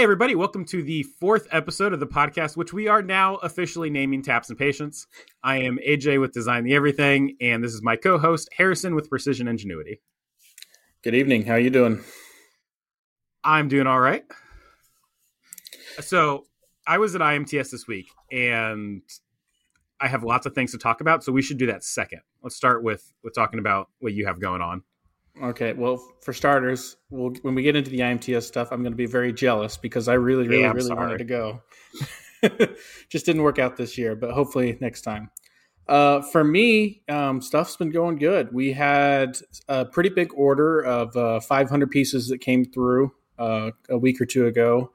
Hey, everybody, welcome to the fourth episode of the podcast, which we are now officially naming Taps and Patience. I am AJ with Design the Everything, and this is my co host, Harrison with Precision Ingenuity. Good evening. How are you doing? I'm doing all right. So, I was at IMTS this week, and I have lots of things to talk about, so we should do that second. Let's start with with talking about what you have going on. Okay, well, for starters, we'll, when we get into the IMTS stuff, I'm going to be very jealous because I really, really, Yeah, really sorry. wanted to go. Just didn't work out this year, but hopefully next time. Uh, for me, um, stuff's been going good. We had a pretty big order of uh, 500 pieces that came through uh, a week or two ago,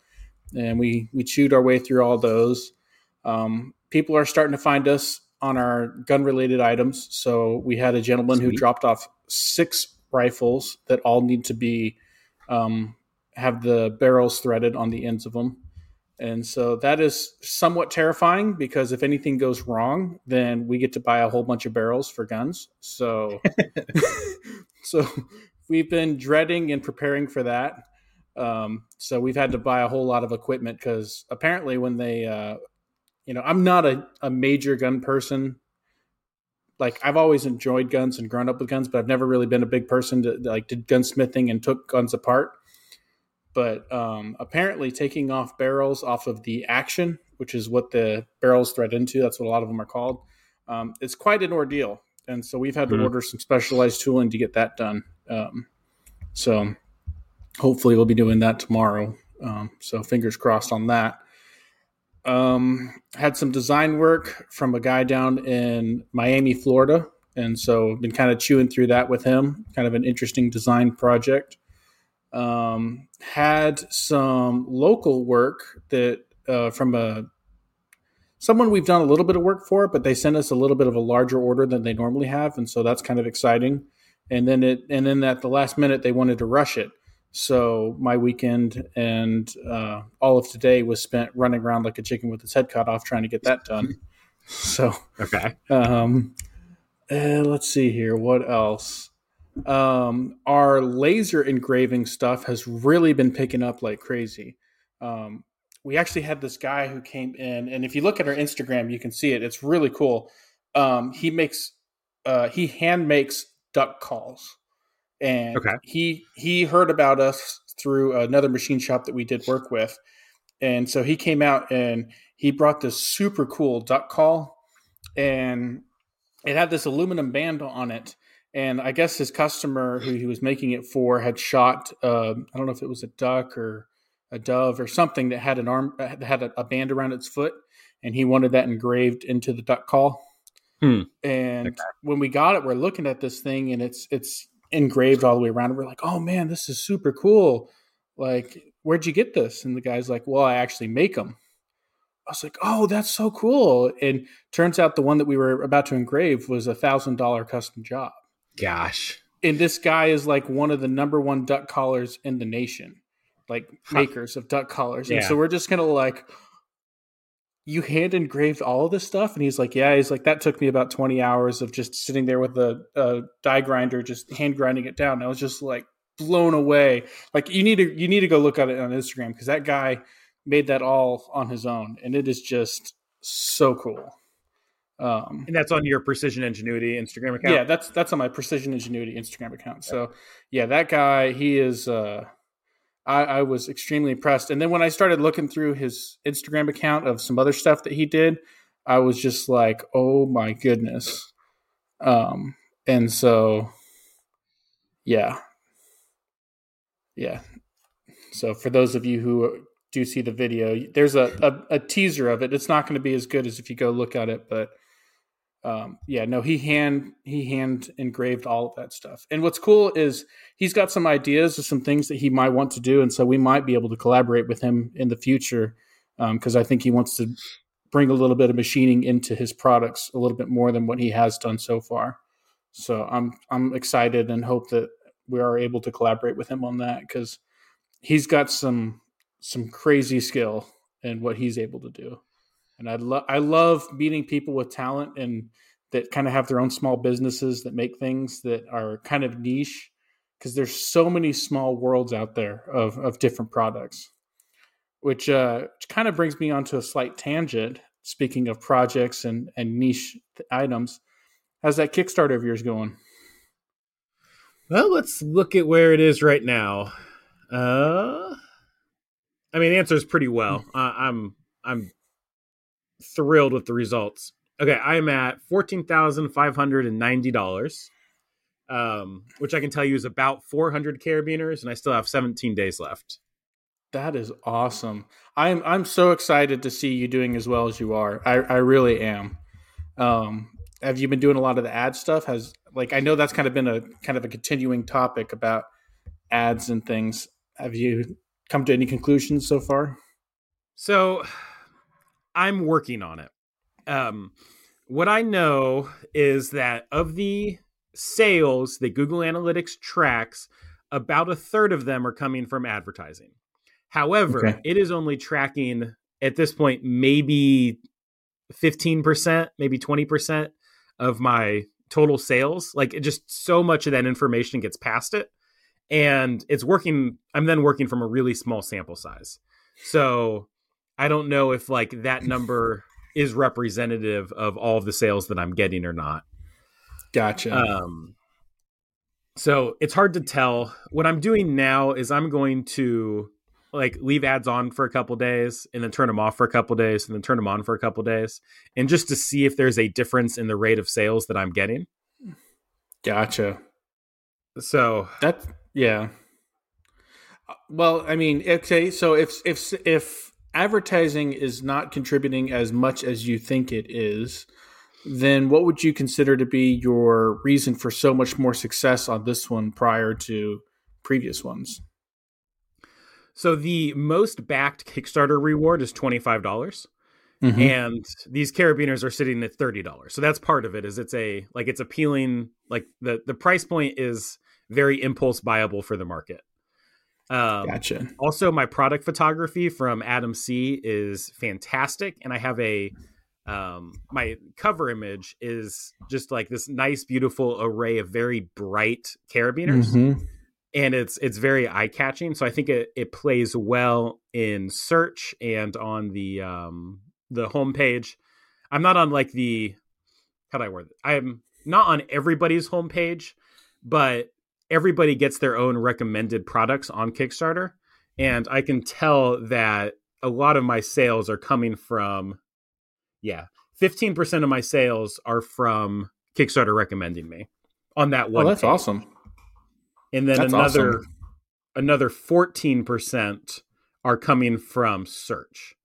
and we we chewed our way through all those. Um, people are starting to find us on our gun related items. So we had a gentleman who dropped off six rifles that all need to be um, have the barrels threaded on the ends of them. And so that is somewhat terrifying because if anything goes wrong, then we get to buy a whole bunch of barrels for guns. So, so we've been dreading and preparing for that. Um, so we've had to buy a whole lot of equipment because apparently when they, uh, you know, I'm not a, a major gun person. Like I've always enjoyed guns and grown up with guns, but I've never really been a big person to like did gunsmithing and took guns apart. But um, apparently, taking off barrels off of the action, which is what the barrels thread into, that's what a lot of them are called. Um, it's quite an ordeal, and so we've had to Mhm. order some specialized tooling to get that done. Um, so hopefully, we'll be doing that tomorrow. Um, so fingers crossed on that. Um, had some design work from a guy down in Miami, Florida, and so been kind of chewing through that with him. Kind of an interesting design project. Um, had some local work that uh, from a someone we've done a little bit of work for, but they sent us a little bit of a larger order than they normally have, and so that's kind of exciting. And then it, and then at the last minute, they wanted to rush it. So my weekend and uh, all of today was spent running around like a chicken with its head cut off, trying to get that done. so Okay. um, uh, let's see here. What else? Um, our laser engraving stuff has really been picking up like crazy. Um, we actually had this guy who came in, and if you look at our Instagram, you can see it. It's really cool. Um, he makes, uh, he hand makes duck calls, and Okay. he he heard about us through another machine shop that we did work with, and so he came out and he brought this super cool duck call, and it had this aluminum band on it. And I guess his customer who he was making it for had shot, uh, I don't know if it was a duck or a dove or something that had an arm, that had a, a band around its foot, and he wanted that engraved into the duck call. Hmm. And Okay. when we got it, we're looking at this thing, and it's it's engraved all the way around. We're like, "Oh man, this is super cool! Like, where'd you get this?" And the guy's like, "Well, I actually make them." I was like, "Oh, that's so cool!" And turns out the one that we were about to engrave was a thousand dollar custom job. Gosh. And this guy is like one of the number one duck collars in the nation, like makers of duck collars. And so we're just gonna like, you hand engraved all of this stuff, and he's like, yeah, he's like that took me about twenty hours of just sitting there with a, a die grinder, just hand grinding it down. I was just like blown away. Like you need to you need to go look at it on Instagram because that guy made that all on his own, and it is just so cool. Um, And that's on your Precision Ingenuity Instagram account? yeah, that's that's on my Precision Ingenuity Instagram account. So yeah, that guy, he is. Uh, I, I was extremely impressed, and then when I started looking through his Instagram account of some other stuff that he did, I was just like, oh my goodness. Um, and so, yeah, yeah. So for those of you who do see the video, there's a, a, a teaser of it. It's not going to be as good as if you go look at it, but um, yeah, no, he hand he hand engraved all of that stuff. And what's cool is he's got some ideas of some things that he might want to do, and so we might be able to collaborate with him in the future because I think he wants to bring a little bit of machining into his products a little bit more than what he has done so far. So I'm I'm excited and hope that we are able to collaborate with him on that because he's got some some crazy skill in what he's able to do. And I love I love meeting people with talent and that kind of have their own small businesses that make things that are kind of niche because there's so many small worlds out there of of different products. which uh, which kind of brings me onto a slight tangent. Speaking of projects and and niche items, how's that Kickstarter of yours going? Well, let's look at where it is right now. Uh, I mean, the answer is pretty well. Uh, I'm I'm thrilled with the results. Okay, I'm at fourteen thousand five hundred and ninety dollars, um, which I can tell you is about four hundred carabiners, and I still have seventeen days left. That is awesome. I'm I'm so excited to see you doing as well as you are. I, I really am. Um, have you been doing a lot of the ad stuff? Has like I know that's kind of been a kind of a continuing topic about ads and things. Have you come to any conclusions so far? So I'm working on it. Um, what I know is that of the sales that Google Analytics tracks, about a third of them are coming from advertising. However, okay. it is only tracking at this point maybe 15%, maybe 20% of my total sales. Like it just so much of that information gets past it. And it's working. I'm then working from a really small sample size. So I don't know if like that number is representative of all of the sales that I'm getting or not. Gotcha. Um, so it's hard to tell. What I'm doing now is I'm going to like leave ads on for a couple days and then turn them off for a couple days and then turn them on for a couple days and just to see if there's a difference in the rate of sales that I'm getting. Gotcha. So that yeah. Well, I mean, okay, so if if if advertising is not contributing as much as you think it is, then what would you consider to be your reason for so much more success on this one prior to previous ones? So the most backed Kickstarter reward is twenty five dollars. Mm-hmm. And these carabiners are sitting at thirty dollars. So that's part of it. Is it's a like it's appealing. Like the the price point is very impulse buyable for the market. Um, gotcha. Also, my product photography from Adam C is fantastic, and I have a um, my cover image is just like this nice, beautiful array of very bright carabiners. Mm-hmm and it's it's very eye catching. So I think it, it plays well in search and on the um, the homepage. I'm not on like the how do I word it? I'm not on everybody's homepage, but everybody gets their own recommended products on Kickstarter, and I can tell that a lot of my sales are coming from yeah, 15% of my sales are from Kickstarter recommending me on that one. Oh, that's page. awesome and then That's another awesome. another 14% are coming from search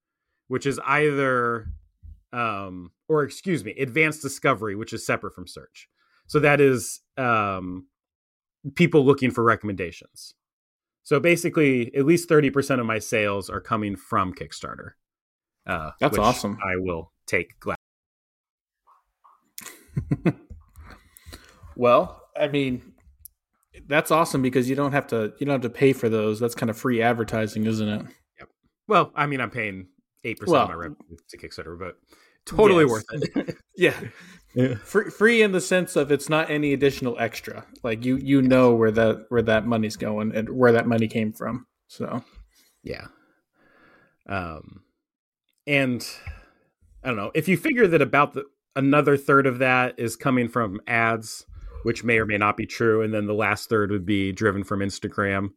which is either um or excuse me advanced discovery which is separate from search so that is um people looking for recommendations so basically at least 30% of my sales are coming from kickstarter uh that's awesome i will take glad well i mean that's awesome because you don't have to you don't have to pay for those. That's kind of free advertising, isn't it? Yep. Well, I mean, I'm paying eight percent well, of my revenue to Kickstarter, but totally yes. worth it. yeah. yeah. Free, free in the sense of it's not any additional extra. Like you you know where that where that money's going and where that money came from. So yeah. Um and I don't know, if you figure that about the another third of that is coming from ads which may or may not be true, and then the last third would be driven from Instagram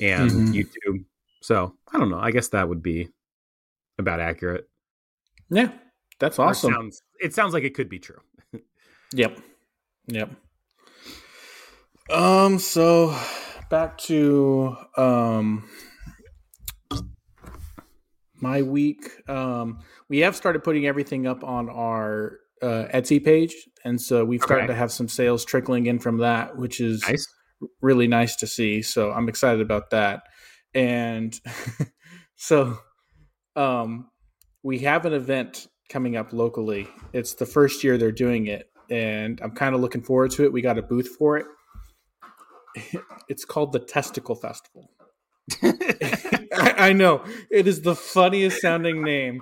and mm-hmm. YouTube. So I don't know. I guess that would be about accurate. Yeah, that's awesome. It sounds, it sounds like it could be true. yep. Yep. Um. So back to um my week. Um, we have started putting everything up on our uh, Etsy page, and so we've started to have some sales trickling in from that, which is nice. really nice to see. So I'm excited about that. And so, um, we have an event coming up locally. It's the first year they're doing it, and I'm kind of looking forward to it. We got a booth for it. It's called the Testicle Festival. I, I, know it is the funniest sounding name,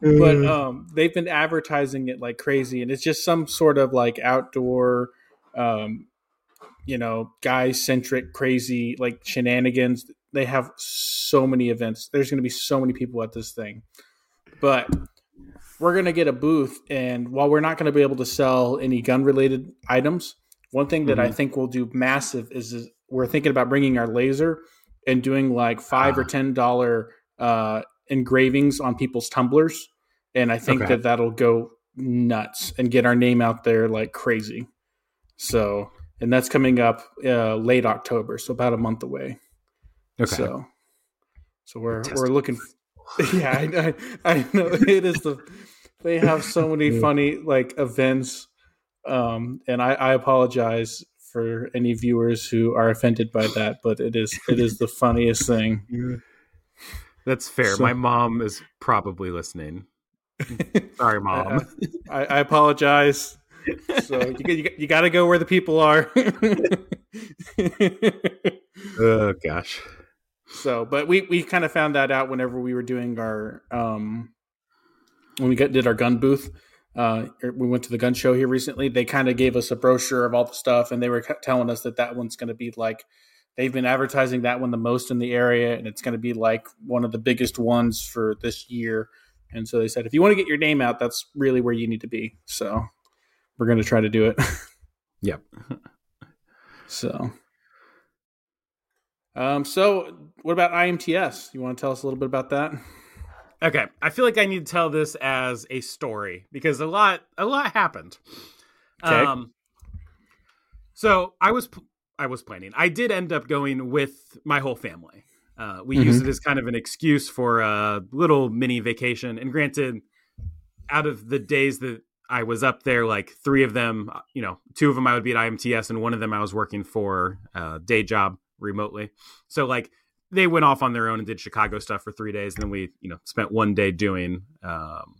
but mm. um, they've been advertising it like crazy, and it's just some sort of like outdoor, um, you know, guy centric, crazy like shenanigans. they have so many events. There's going to be so many people at this thing, but we're going to get a booth, and while we're not going to be able to sell any gun related items, one thing that mm-hmm. I think we'll do massive is, is, we're thinking about bringing our laser and doing like five uh. or ten dollar uh, engravings on people's tumblers, and I think okay. that that'll go nuts and get our name out there like crazy. So, and that's coming up uh, late October, so about a month away. Okay. So, so we're we're looking. Yeah, I, I, I know it is the. They have so many funny like events, um, and I, I apologize for any viewers who are offended by that, but it is it is the funniest thing. That's fair. So, My mom is probably listening. Sorry, mom. I, I, apologize. So you, you, you got to go where the people are. oh gosh. So, but we we kind of found that out whenever we were doing our um when we got, did our gun booth. Uh, er, we went to the gun show here recently. They kind of gave us a brochure of all the stuff, and they were telling us that that one's going to be like they've been advertising that one the most in the area, and it's going to be like one of the biggest ones for this year. And so they said, if you want to get your name out, that's really where you need to be. So we're going to try to do it. yep. so, um, so what about IMTS? You want to tell us a little bit about that? Okay, I feel like I need to tell this as a story because a lot, a lot happened. Okay. Um, so I was, I was planning. I did end up going with my whole family. Uh, we mm-hmm. use it as kind of an excuse for a little mini vacation. And granted, out of the days that I was up there, like three of them, uh, you know, two of them I would be at IMTS, and one of them I was working for a day job remotely. So like they went off on their own and did Chicago stuff for three days, and then we, you know, spent one day doing um,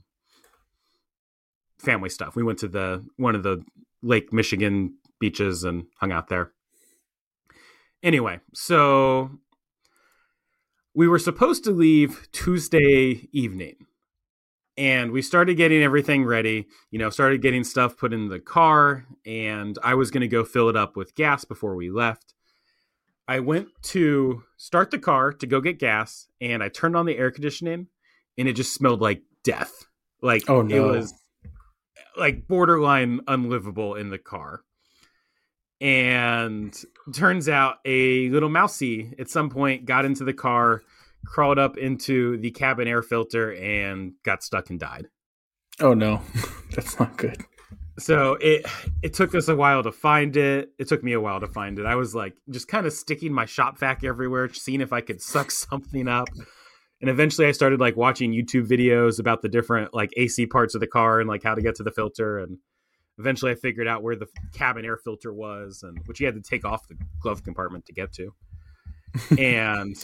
family stuff. We went to the one of the Lake Michigan beaches and hung out there. Anyway, so we were supposed to leave Tuesday evening. And we started getting everything ready, you know, started getting stuff put in the car, and I was going to go fill it up with gas before we left. I went to start the car to go get gas, and I turned on the air conditioning, and it just smelled like death. Like, oh, no. it was like borderline unlivable in the car and turns out a little mousey at some point got into the car crawled up into the cabin air filter and got stuck and died oh no that's not good so it it took us a while to find it it took me a while to find it i was like just kind of sticking my shop vac everywhere seeing if i could suck something up and eventually i started like watching youtube videos about the different like ac parts of the car and like how to get to the filter and eventually I figured out where the cabin air filter was and which you had to take off the glove compartment to get to. and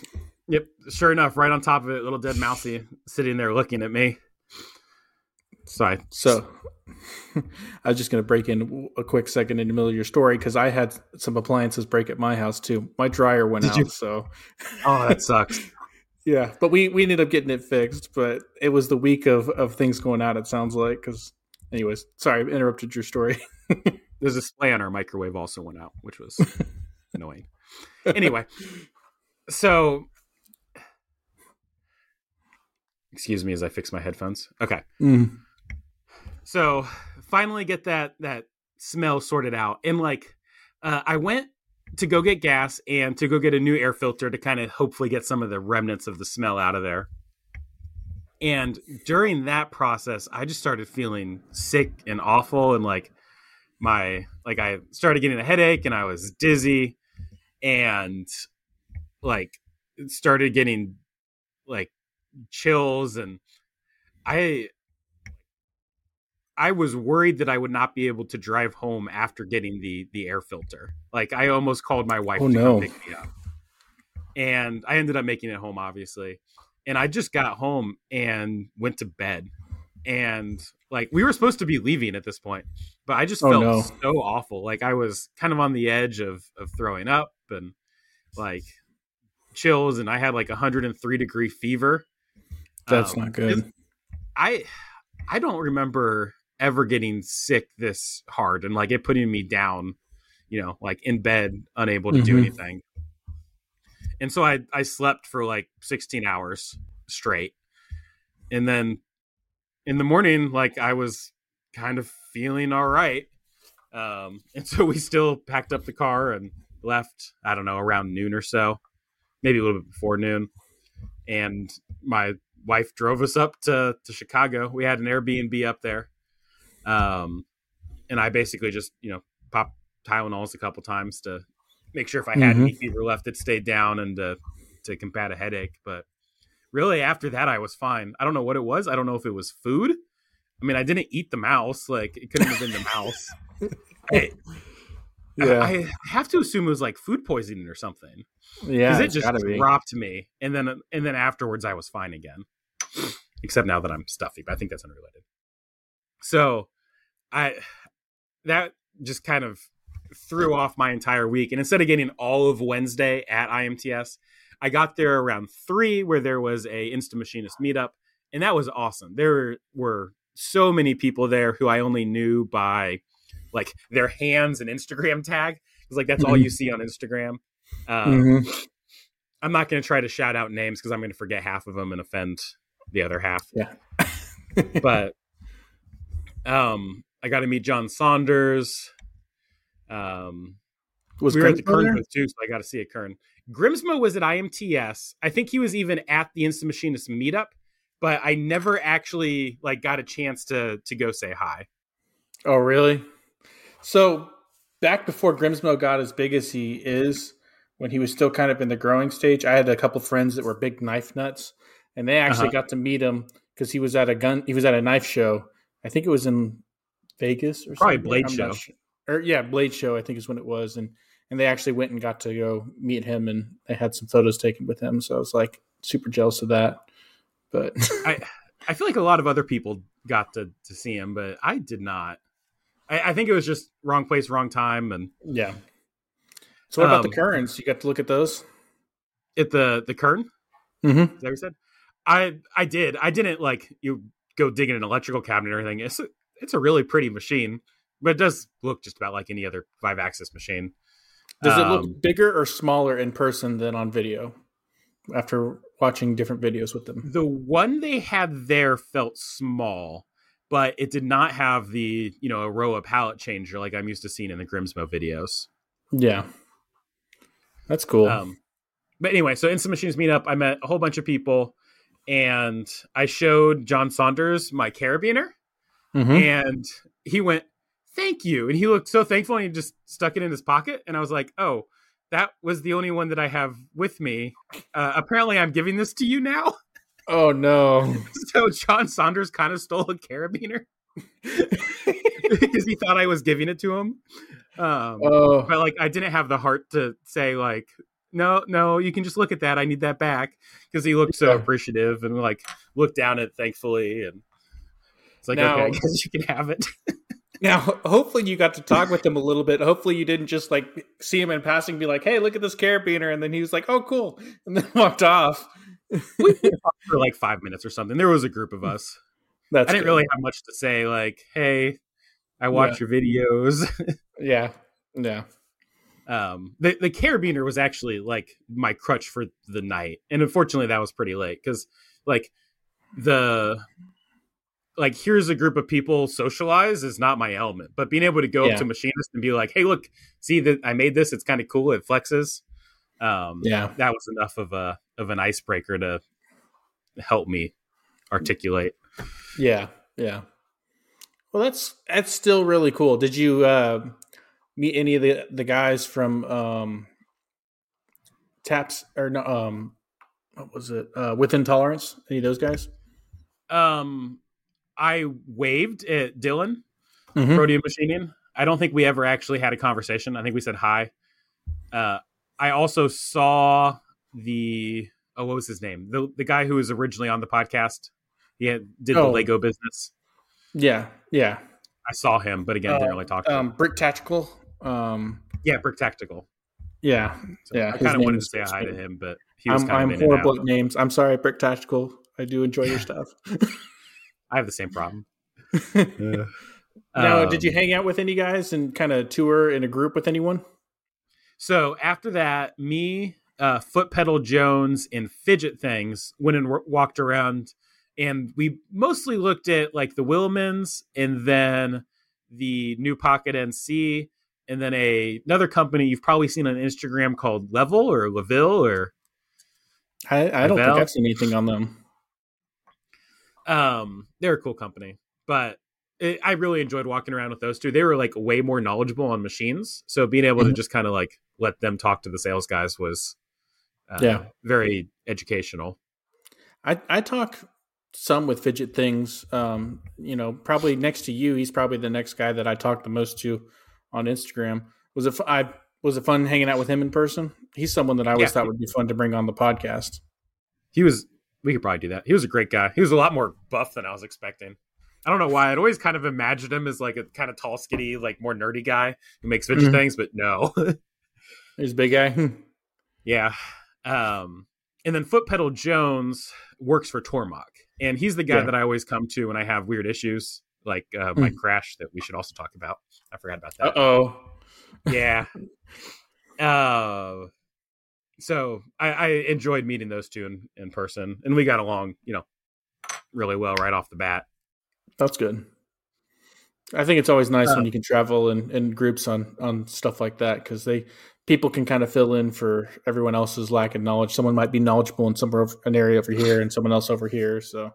yep, sure enough, right on top of it, little dead mousy sitting there looking at me. So I so I was just going to break in a quick second in the middle of your story because I had some appliances break at my house too. My dryer went Did out, you? so oh, that sucks. yeah, but we we ended up getting it fixed. But it was the week of of things going out. It sounds like because anyways, sorry, I interrupted your story. There's a display on our microwave also went out, which was annoying. Anyway, so excuse me as I fix my headphones. Okay. Mm. So finally get that that smell sorted out. And like uh, I went to go get gas and to go get a new air filter to kind of hopefully get some of the remnants of the smell out of there. And during that process, I just started feeling sick and awful and like my like I started getting a headache and I was dizzy and like started getting like chills and I I was worried that I would not be able to drive home after getting the the air filter. Like I almost called my wife oh, to no. come pick me up. And I ended up making it home obviously and I just got home and went to bed. And like we were supposed to be leaving at this point, but I just oh, felt no. so awful. Like I was kind of on the edge of of throwing up and like chills and I had like a 103 degree fever. That's um, not good. I I don't remember ever getting sick this hard and like it putting me down, you know, like in bed, unable to mm-hmm. do anything. and so I I slept for like 16 hours straight, and then in the morning, like I was kind of feeling all right, um, and so we still packed up the car and left. I don't know around noon or so, maybe a little bit before noon, and my wife drove us up to to Chicago. We had an Airbnb up there, um, and I basically just you know popped Tylenols a couple times to make sure if I had Mhm. any fever left, it stayed down and to to combat a headache. But really, after that, I was fine. I don't know what it was. I don't know if it was food. I mean, I didn't eat the mouse. Like it couldn't have been the mouse. I, Yeah, I, I have to assume it was like food poisoning or something yeah, because it just dropped me, and then and then afterwards I was fine again. Except now that I'm stuffy, but I think that's unrelated. So, I that just kind of threw off my entire week, and instead of getting all of Wednesday at IMTS, I got there around three, where there was a Insta Machinist meetup, and that was awesome. There were so many people there who I only knew by like their hands and Instagram tag because like that's all Mhm. you see on Instagram. Um, Mhm. I'm not going to try to shout out names because I'm going to forget half of them and offend the other half. Yeah. but um, I got to meet John Saunders. Um, Was we were at the Kern booth too, so I got to see a Kern. Grimsmo was at IMTS. I think he was even at the Insta Machinist meetup, but I never actually like got a chance to to go say hi. Oh, really? So back before Grimsmo got as big as he is, when he was still kind of in the growing stage, I had a couple friends that were big knife nuts, and they actually Uh-huh. got to meet him because he was at a gun. He was at a knife show. I think it was in Vegas or Probably something. Blade I'm Show. sure. Or yeah, Blade Show. I think is when it was, and and they actually went and got to go meet him, and they had some photos taken with him. So I was like super jealous of that. But I feel like a lot of other people got to to see him, but I did not. I, I think it was just wrong place, wrong time, and yeah. So what about Um, the currents? You got to look at those. at the the Kern. Mm-hmm. Is that what you said? I I did. I didn't like you go dig in an electrical cabinet or anything. It's a, it's a really pretty machine, but it does look just about like any other five axis machine. Does it Um, look bigger or smaller in person than on video? After watching different videos with them, The one they had there felt small, but it did not have the you know a row of pallet changer like I'm used to seeing in the Grimsmo videos. yeah, that's cool. Um, but anyway, so Insta Machinist meetup, I met a whole bunch of people, and I showed John Saunders my carabiner, Mhm. and he went, "Thank you," and he looked so thankful, and he just stuck it in his pocket, and I was like, "Oh." That was the only one that I have with me. Uh, apparently, I'm giving this to you now. Oh no! So John Saunders kind of stole a carabiner because he thought I was giving it to him. Um, Oh, but like I didn't have the heart to say like no no you can just look at that I need that back because he looked so Yeah. appreciative and like looked down at it thankfully and it's like Now- okay I guess you can have it now hopefully you got to talk with him a little bit. Hopefully you didn't just like see him in passing, and be like, "Hey, look at this carabiner," and then he was like, "Oh, cool," and then walked off. we talked for like five minutes or something there was a group of us That's I didn't good. really have much to say like hey I watch your videos Yeah, yeah. Um the, the carabiner was actually like my crutch for the night and unfortunately that was pretty late because like the like here's a group of people socialize is not my element but being able to go Yeah. up to machinist and be like hey look see that i made this it's kind of cool it flexes um Yeah. that was enough of a of an icebreaker to help me articulate Yeah, yeah. Well, that's that's still really cool. Did you uh, meet any of the the guys from um, Taps or no? Um, what was it? Uh, With Intolerance? Any of those guys? um i waved at dylan Mhm. Protein machining. I don't think we ever actually had a conversation. I think we said hi. Uh, I also saw the oh, what was his name? The the guy who was originally on the podcast. He had, did the Oh. Lego business. Yeah, yeah. I saw him, but again, didn't really talk to him. Um, Brick Tactical. Um, Yeah, Brick Tactical. yeah, So Yeah, I kind of wanted to say hi to him, but he was I'm, kind I'm in horrible out. at names. I'm sorry, Brick Tactical. I do enjoy your stuff. I have the same problem. now, Um, did you hang out with any guys and kind of tour in a group with anyone? So after that, me, uh, Foot Pedal Jones and Fidget Things went and w- walked around, and we mostly looked at like the Willmans and then the new Pocket NC, and then a another company you've probably seen on Instagram called Level or Leville or I, I don't Level. think I've seen anything on them. um they're a cool company but it, i really enjoyed walking around with those two they were like way more knowledgeable on machines so being able to Mhm. just kind of like let them talk to the sales guys was uh, Yeah. very educational I, I talk some with fidget things. Um, you know, probably next to you, he's probably the next guy that I talk the most to on Instagram. Was it? I was it fun hanging out with him in person? He's someone that I always Yeah. thought would be fun to bring on the podcast. he was we could probably do that he was a great guy he was a lot more buff than i was expecting i don't know why i'd always kind of imagined him as like a kind of tall skinny like more nerdy guy who makes fidget Mhm. things but no He's a big guy. Yeah. Um, and then Foot Pedal Jones works for Tormach, and he's the guy Yeah. that I always come to when I have weird issues, like uh, my crash that we should also talk about. I forgot about that. Uh oh. Yeah. Uh, so I, I enjoyed meeting those two in, in person, and we got along, you know, really well right off the bat. That's good. I think it's always nice Uh, when you can travel in, in groups on on stuff like that because they people can kind of fill in for everyone else's lack of knowledge. Someone might be knowledgeable in some of an area over here, and someone else over here. So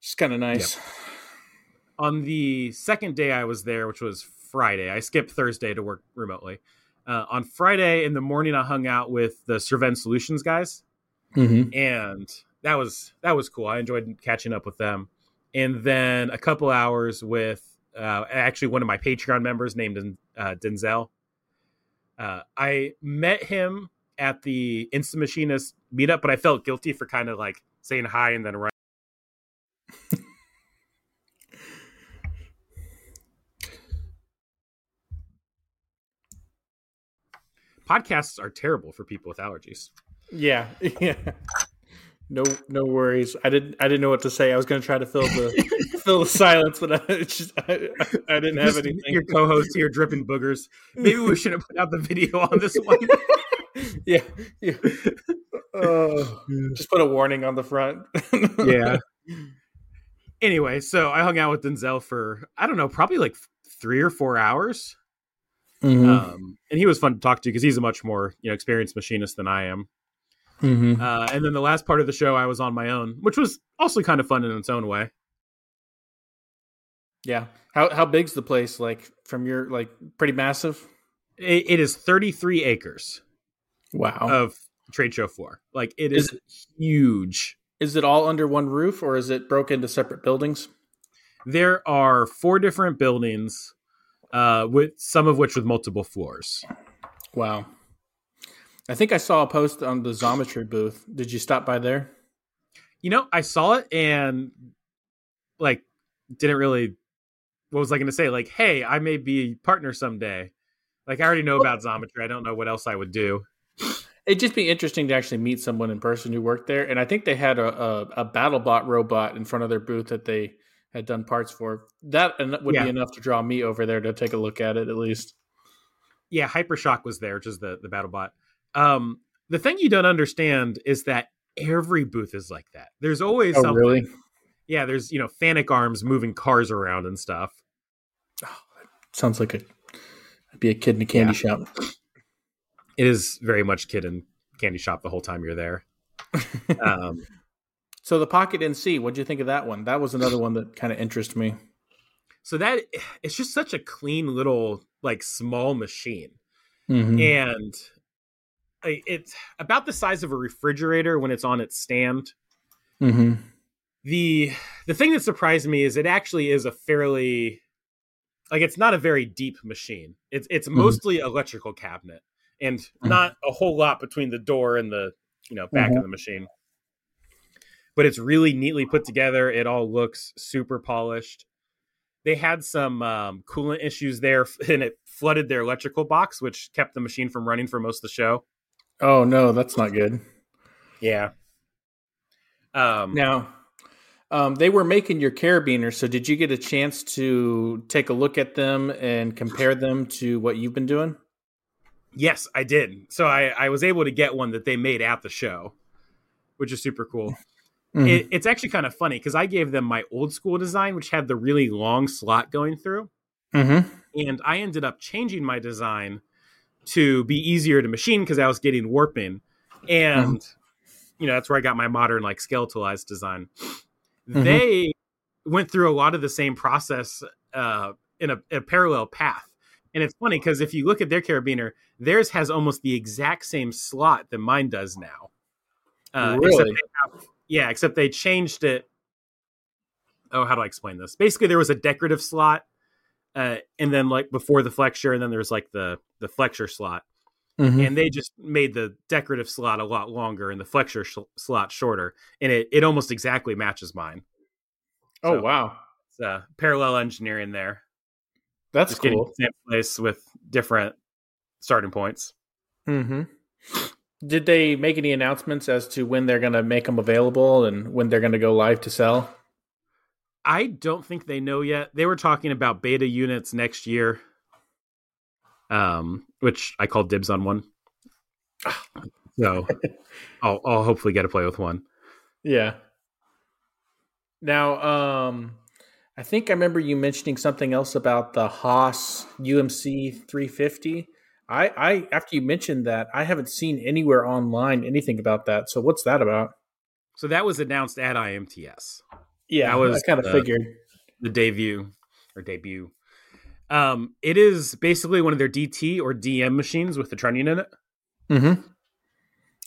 it's kind of nice. On the second day I was there, which was Friday, I skipped Thursday to work remotely. Uh, on Friday in the morning, I hung out with the Serven Solutions guys, Mm-hmm. and that was that was cool. I enjoyed catching up with them. And then a couple hours with uh, actually one of my Patreon members named uh, Denzel. Uh, I met him at the Insta Machinist meetup, but I felt guilty for kind of like saying hi and then running. Podcasts are terrible for people with allergies. Yeah, yeah. No, no worries. I didn't. I didn't know what to say. I was going to try to fill the fill the silence, but I, just, I, I didn't have anything. Your co-host here dripping boogers. Maybe we should have put out the video on this one. yeah, yeah. Oh, just put a warning on the front. yeah. Anyway, so I hung out with Denzel for I don't know, probably like three or four hours, Mhm. um, and he was fun to talk to because he's a much more you know experienced machinist than I am. Mhm. Uh, and then the last part of the show, I was on my own, which was also kind of fun in its own way. Yeah. How how big's the place? Like from your like pretty massive. It, it is 33 acres Wow. of trade show floor. Like it is, Is huge. is it all under one roof, or is it broken into separate buildings? There are four different buildings, uh, with some of which with multiple floors. Wow. I think I saw a post on the Xometry booth. Did you stop by there? You know, I saw it and like didn't really. What was I going to say? Like, hey, I may be a partner someday. Like, I already know about Xometry. I don't know what else I would do. It'd just be interesting to actually meet someone in person who worked there. And I think they had a, a, a BattleBot robot in front of their booth that they had done parts for. That would Yeah. be enough to draw me over there to take a look at it at least. yeah, Hypershock was there, which is the the BattleBot. Um, the thing you don't understand is that every booth is like that. There's always Oh, something. really? Yeah, there's you know Fanuc arms moving cars around and stuff. Sounds like a I'd be a kid in a candy shop. It is very much kid and candy shop the whole time you're there. Um, So the Pocket NC, what'd you think of that one? That was another one that kind of interested me. so that it's just such a clean little like small machine, Mm-hmm. and it's about the size of a refrigerator when it's on its stand. mm-hmm. the the thing that surprised me is it actually is a fairly like it's not a very deep machine it's it's Mhm. mostly electrical cabinet and Mhm. not a whole lot between the door and the you know back of the machine but it's really neatly put together it all looks super polished they had some um, coolant issues there and it flooded their electrical box which kept the machine from running for most of the show Oh no, that's not good. yeah um Now, um, they were making your carabiners. So did you get a chance to take a look at them and compare them to what you've been doing? Yes, I did. So I, I was able to get one that they made at the show, which is super cool. Mm-hmm. It, it's actually kind of funny because I gave them my old school design, which had the really long slot going through. Mm-hmm. And I ended up changing my design to be easier to machine because I was getting warping. And, mm-hmm. you know, that's where I got my modern, like, skeletalized design. Mm-hmm. They went through a lot of the same process uh, in a, a parallel path. And it's funny because if you look at their carabiner, theirs has almost the exact same slot that mine does now. Uh, really? Except have, yeah, except they changed it. Oh, how do I explain this? Basically, there was a decorative slot, uh, and then like before the flexure, and then there's like the the flexure slot, mm-hmm. and they just made the decorative slot a lot longer and the flexure sh- slot shorter, and it it almost exactly matches mine. Oh wow! It's uh, parallel engineering there. That's Just cool. Same place with different starting points. Hmm. Did they make any announcements as to when they're going to make them available and when they're going to go live to sell? I don't think they know yet. They were talking about beta units next year, um, which I called dibs on one. so I'll, I'll hopefully get to play with one. Yeah. Now, um, I think I remember you mentioning something else about the Haas UMC 350. I, I after you mentioned that, I haven't seen anywhere online anything about that. So what's that about? So that was announced at IMTS. Yeah, that was I kind of figured the debut or debut. Um, it is basically one of their DT or DM machines with the trunnion in it. Mm-hmm.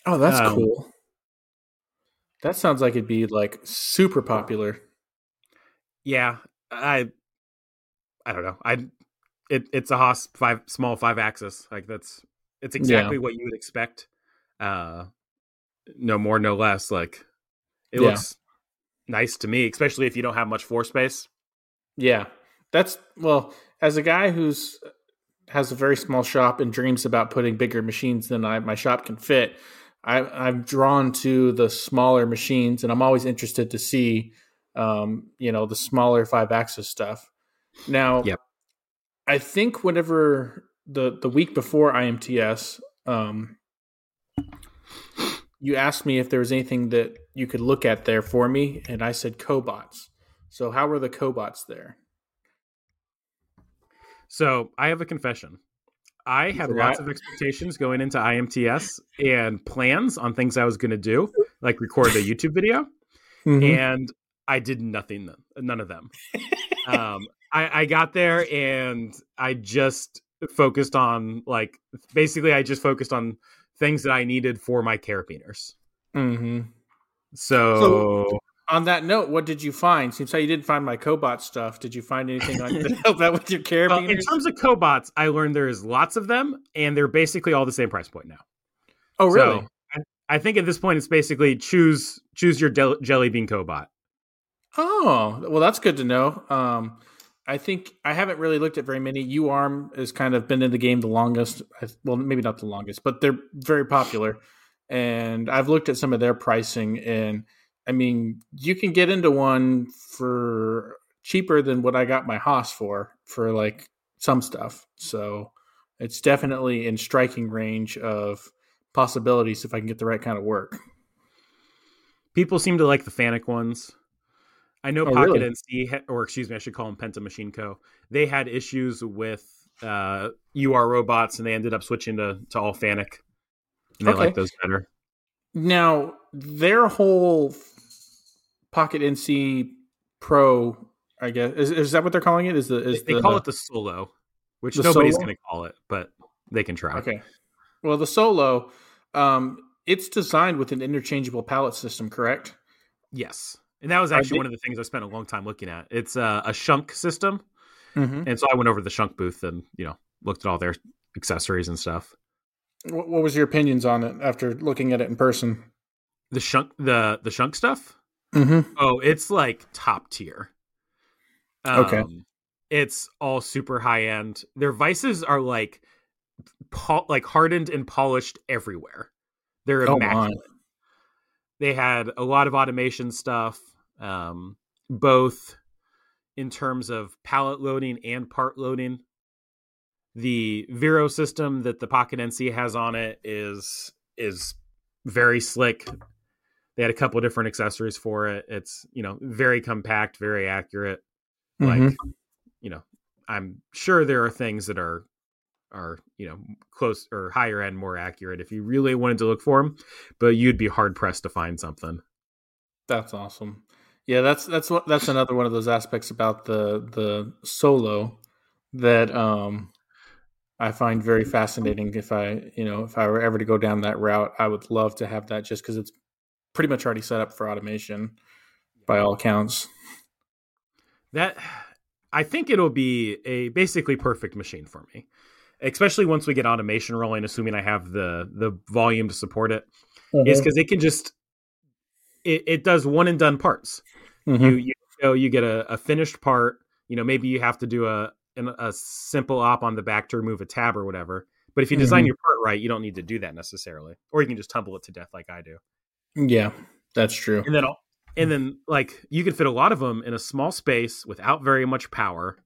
Oh, that's um, cool. That sounds like it'd be like super popular yeah, I I don't know. I it it's a Haas five small five axis. Like that's it's exactly yeah. what you would expect. Uh no more, no less. Like it yeah. looks nice to me, especially if you don't have much floor space. Yeah. That's well, as a guy who's has a very small shop and dreams about putting bigger machines than I, my shop can fit, I, I'm drawn to the smaller machines, and I'm always interested to see um, you know, the smaller five axis stuff. Now, yep. I think whenever the the week before IMTS, um, you asked me if there was anything that you could look at there for me, and I said cobots. So, how were the cobots there? So, I have a confession. I had lots of expectations going into IMTS and plans on things I was going to do, like record a YouTube video. Mm-hmm. And I did nothing, none of them. um, I, I got there and I just focused on like basically I just focused on things that I needed for my carabiners. Mm-hmm. So, so, on that note, what did you find? Seems like you didn't find my cobot stuff. Did you find anything on to help out with your carabiners? Well, in terms of cobots, I learned there's lots of them, and they're basically all the same price point now. Oh, really? So, I, I think at this point it's basically choose choose your del- jelly bean cobot. Oh, well, that's good to know. Um, I think I haven't really looked at very many. UARM has kind of been in the game the longest. Well, maybe not the longest, but they're very popular. And I've looked at some of their pricing, and I mean, you can get into one for cheaper than what I got my Haas for, for like some stuff. So it's definitely in striking range of possibilities if I can get the right kind of work. People seem to like the Fanuc ones. I know oh, Pocket really? NC, or excuse me, I should call them Penta Machine Co. They had issues with uh, UR robots, and they ended up switching to to all Fanuc. And they okay. like those better. Now, their whole Pocket NC Pro, I guess, is, is that what they're calling it? Is the is they, the, call it the Solo, which the nobody's going to call it, but they can try. Okay. Well, the Solo, um, it's designed with an interchangeable pallet system, correct? Yes. And that was actually one of the things I spent a long time looking at. It's a, a Schunk system, mm-hmm. and so I went over to the Schunk booth and you know looked at all their accessories and stuff. What, what was your opinions on it after looking at it in person? The Schunk, the the Schunk stuff. Mm-hmm. Oh, it's like top tier. Um, okay, it's all super high end. Their vices are like, pol- like hardened and polished everywhere. They're oh, immaculate. My they had a lot of automation stuff, um, both in terms of pallet loading and part loading. the Vero system that the Pocket NC has on it is is very slick. They had a couple different accessories for it. It's you know very compact, very accurate. Like Mhm. you know, I'm sure there are things that are are you know close or higher end, more accurate if you really wanted to look for them. But you'd be hard pressed to find something. That's awesome. Yeah, that's that's what that's another one of those aspects about the the solo that um I find very fascinating. If I you know if I were ever to go down that route, I would love to have that just because it's pretty much already set up for automation by all accounts. That I think it'll be a basically perfect machine for me. Especially once we get automation rolling, assuming I have the the volume to support it, is because it can just it, it does one and done parts. Mhm. You you know you get a, a finished part. You know maybe you have to do a an, a simple op on the back to remove a tab or whatever. But if you design Mhm. your part right, you don't need to do that necessarily, or you can just tumble it to death like I do. Yeah, that's true. and then I'll- and then like you can fit a lot of them in a small space without very much power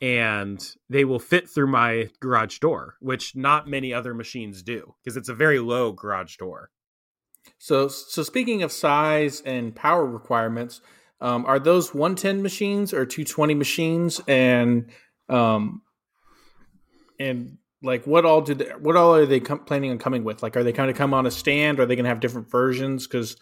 and they will fit through my garage door which not many other machines do because it's a very low garage door So so speaking of size and power requirements, um, are those 110 machines or 220 machines and um and like what all did what all are they com- planning on coming with? Like are they kind of come on a stand are they going to have different versions cuz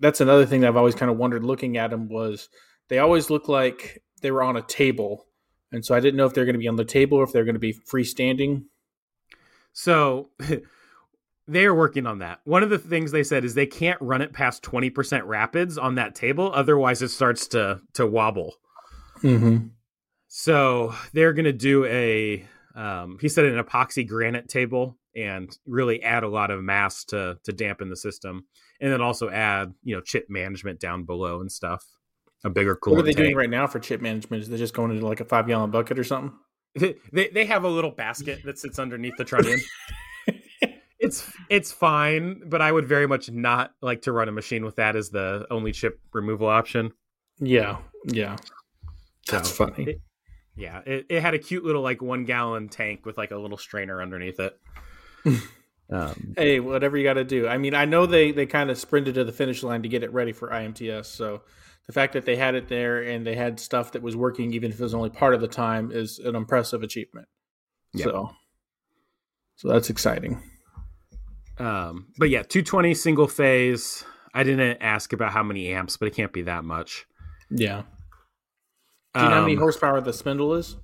that's another thing that I've always kind of wondered looking at them was they always look like they were on a table. And so I didn't know if they're going to be on the table or if they're going to be freestanding. so they're working on that one of the things they said is they can't run it past 20% rapids on that table otherwise it starts to to wobble Mhm. So they're going to do a, um, he said, an epoxy granite table and really add a lot of mass to to dampen the system, and then also add you know chip management down below and stuff. A bigger coolant. What are they doing right now for chip management? Is they just going into like a 5 gallon bucket or something? They they have a little basket that sits underneath the trunnion. it's it's fine, but I would very much not like to run a machine with that as the only chip removal option. Yeah, yeah. That's So, funny. it- yeah, it, it had a cute little like one gallon tank with like a little strainer underneath it. um, hey, whatever you got to do. I mean, I know they they kind of sprinted to the finish line to get it ready for IMTS. So the fact that they had it there and they had stuff that was working, even if it was only part of the time, is an impressive achievement. Yeah. So, so that's exciting. um, but yeah, 220 single phase. I didn't ask about how many amps, but it can't be that much. Yeah. Do you know how many Um, horsepower the spindle is?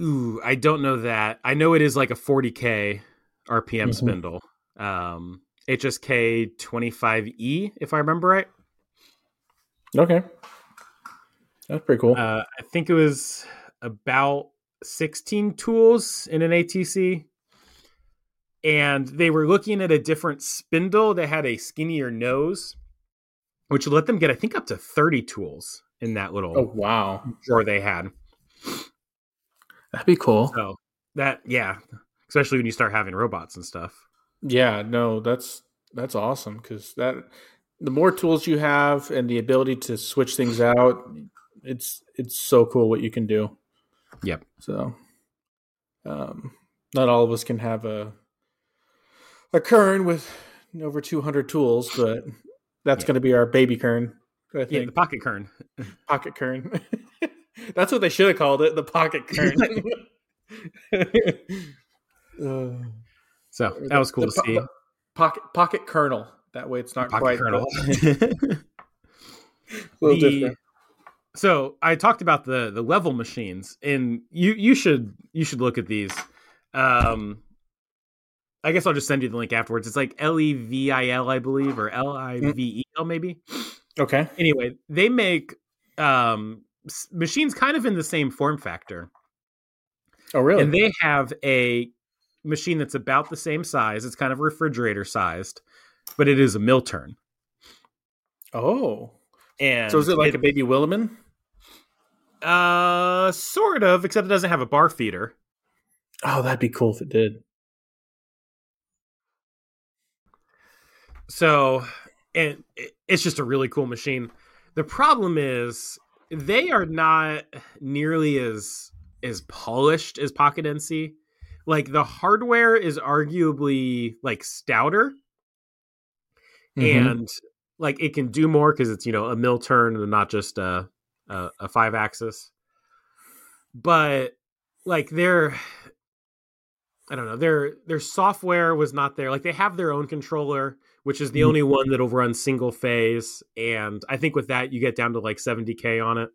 Ooh, I don't know that. I know it is like a 40k RPM Mhm. spindle. Um, HSK 25E, if I remember right. Okay. That's pretty cool. Uh, I think it was about 16 tools in an ATC. And they were looking at a different spindle that had a skinnier nose, which let them get, I think, up to 30 tools in that little oh wow, drawer they had. that'd be cool. So that, yeah, especially when you start having robots and stuff. Yeah, no, that's that's awesome because that the more tools you have and the ability to switch things out, it's it's so cool what you can do. Yep. So, um, not all of us can have a a kern with over two hundred tools, but that's Yeah. going to be our baby kern. I Yeah, the pocket kern. pocket kern. that's what they should have called it, the pocket kern. Uh, So that was cool the to po- see. the pocket pocket kernel. That way, it's not Pocket quite kernel. the- a little The- different. so I talked about the the LEVIL machines, and you you should you should look at these. Um, I guess I'll just send you the link afterwards. It's like L E V I L, I believe, or L I V E L, maybe. Okay. Anyway, they make um machines kind of in the same form factor, Oh, really? and they have a machine that's about the same size. It's kind of refrigerator sized, but it is a mill turn. oh, And so is it like a baby Willemin? Uh, sort of, except it doesn't have a bar feeder. Oh, that'd be cool if it did. So, and it's just a really cool machine. The problem is they are not nearly as as polished as Pocket NC. like the hardware is arguably like stouter Mhm. and like it can do more because it's you know a mill turn and not just a a, a five axis but like their i don't know their their software was not there like they have their own controller which is the Mhm. only one that'll run single phase and i think with that you get down to like 70k on it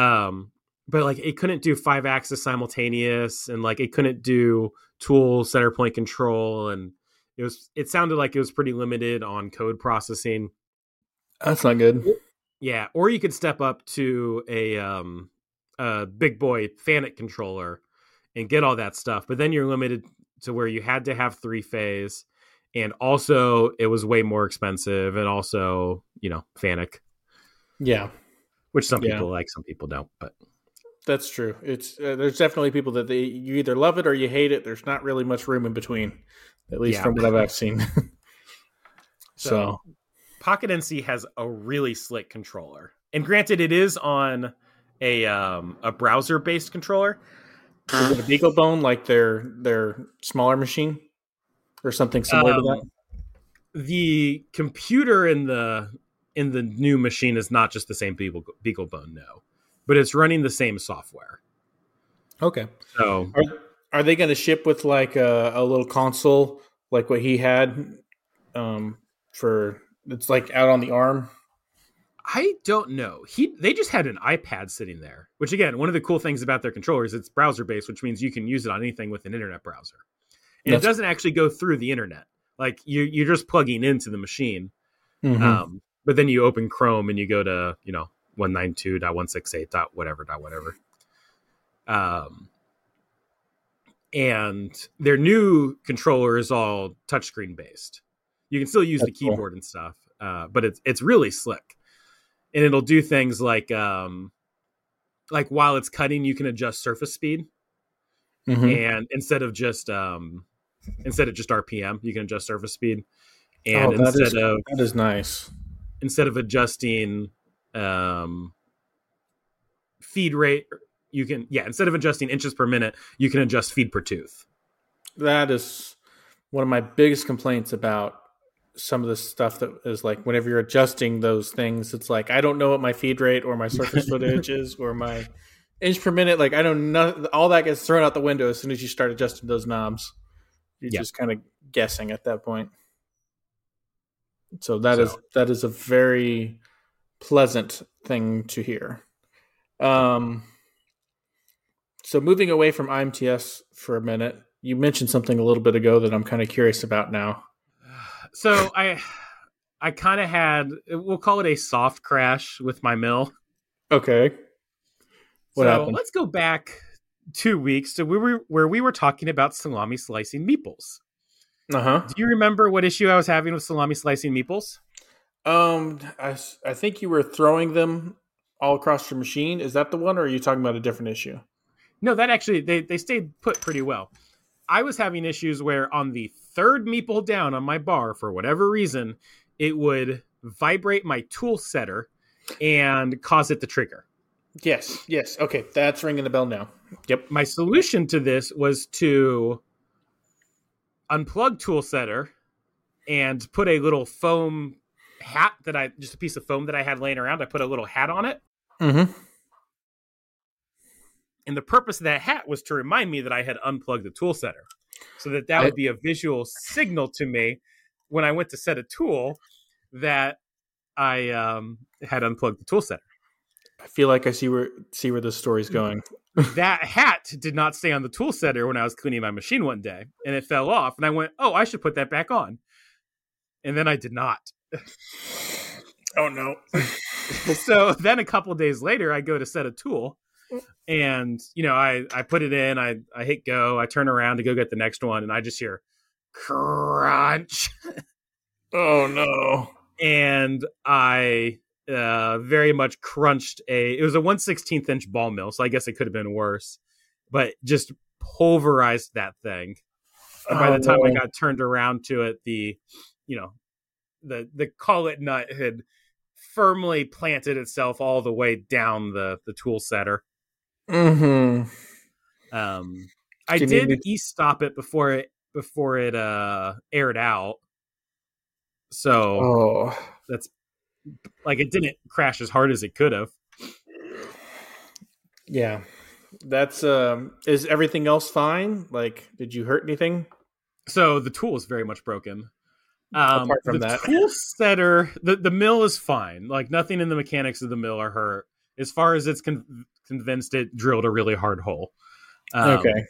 um but like it couldn't do five axis simultaneous and like it couldn't do tool center point control and it was it sounded like it was pretty limited on code processing That's not good. yeah or you could step up to a um a big boy fanuc controller and get all that stuff but then you're limited to where you had to have three phase and also it was way more expensive and also you know fanuc Yeah, which some Yeah. people like some people don't but that's true. It's uh, there's definitely people that they you either love it or you hate it. There's not really much room in between, at least Yeah. from what I've seen. so, So- Pocket NC has a really slick controller. And granted, it is on a um, a browser based controller. is it a Beagle Bone like their their smaller machine or something similar to that? Um, The computer in the in the new machine is not just the same Beagle, BeagleBone, no, but it's running the same software. Okay. So Are are they going to ship with like a, a little console like what he had um, for it's like out on the arm? I don't know. He they just had an iPad sitting there, which again, one of the cool things about their controllers, it's browser based, which means you can use it on anything with an internet browser. And That's- it doesn't actually go through the internet. Like you you're just plugging into the machine. Mhm. Um, but then you open Chrome and you go to, you know, 192.168. dot whatever dot whatever. Um and their new controller is all touchscreen based. You can still use That's the cool. keyboard and stuff, uh, but it's it's really slick, and it'll do things like um, like while it's cutting, you can adjust surface speed, Mhm. and instead of just um, instead of just RPM, you can adjust surface speed, and Oh, that instead is- of That is nice. instead of adjusting um, feed rate, you can yeah instead of adjusting inches per minute, you can adjust feed per tooth. That is one of my biggest complaints about some of the stuff that is like whenever you're adjusting those things, it's like I don't know what my feed rate or my surface footage is or my inch per minute. Like I don't know, all that gets thrown out the window as soon as you start adjusting those knobs. You're Yeah. just kind of guessing at that point. So that is So- that is a very pleasant thing to hear. Um, so moving away from IMTS for a minute, you mentioned something a little bit ago that I'm kind of curious about now. So I I kind of had we'll call it a soft crash with my mill. Okay. What so happened? let's go back two weeks to we were where we were talking about salami slicing meeples. Uh huh. Do you remember what issue I was having with salami slicing meeples? Um, I, I think you were throwing them all across your machine. Is that the one, or are you talking about a different issue? No, that actually they they stayed put pretty well. I was having issues where on the third meeple down on my bar for whatever reason, it would vibrate my tool setter and cause it to trigger. Yes. Yes. Okay, that's ringing the bell now. Yep. My solution to this was to unplug tool setter and put a little foam hat that I just a piece of foam that I had laying around. I put a little hat on it. Mm-hmm. And the purpose of that hat was to remind me that I had unplugged the tool setter. So that that would be a visual signal to me when I went to set a tool that I um, had unplugged the tool setter. I feel like I see where see where this story's going. that hat did not stay on the tool setter when I was cleaning my machine one day and it fell off. And I went, oh, I should put that back on. And then I did not. Oh no. so then a couple days later, I go to set a tool and, you know, I, I put it in, I, I hit go, I turn around to go get the next one, and I just hear crunch. Oh no. and I uh, very much crunched a. It was a one sixteenth inch ball mill, so I guess it could have been worse, but just pulverized that thing. And by Oh, the time I got turned around to it, the you know the the collet nut had firmly planted itself all the way down the the tool setter. Mm-hmm. Um, I Do did me- e-stop it before it before it uh aired out. So Oh, that's like it didn't crash as hard as it could have. yeah. That's um. Is everything else fine? Like, did you hurt anything? So the tool is very much broken. Um, Apart from the that. tool setter, the, the mill is fine. Like nothing in the mechanics of the mill are hurt. As far as it's con- convinced it drilled a really hard hole. Um, okay,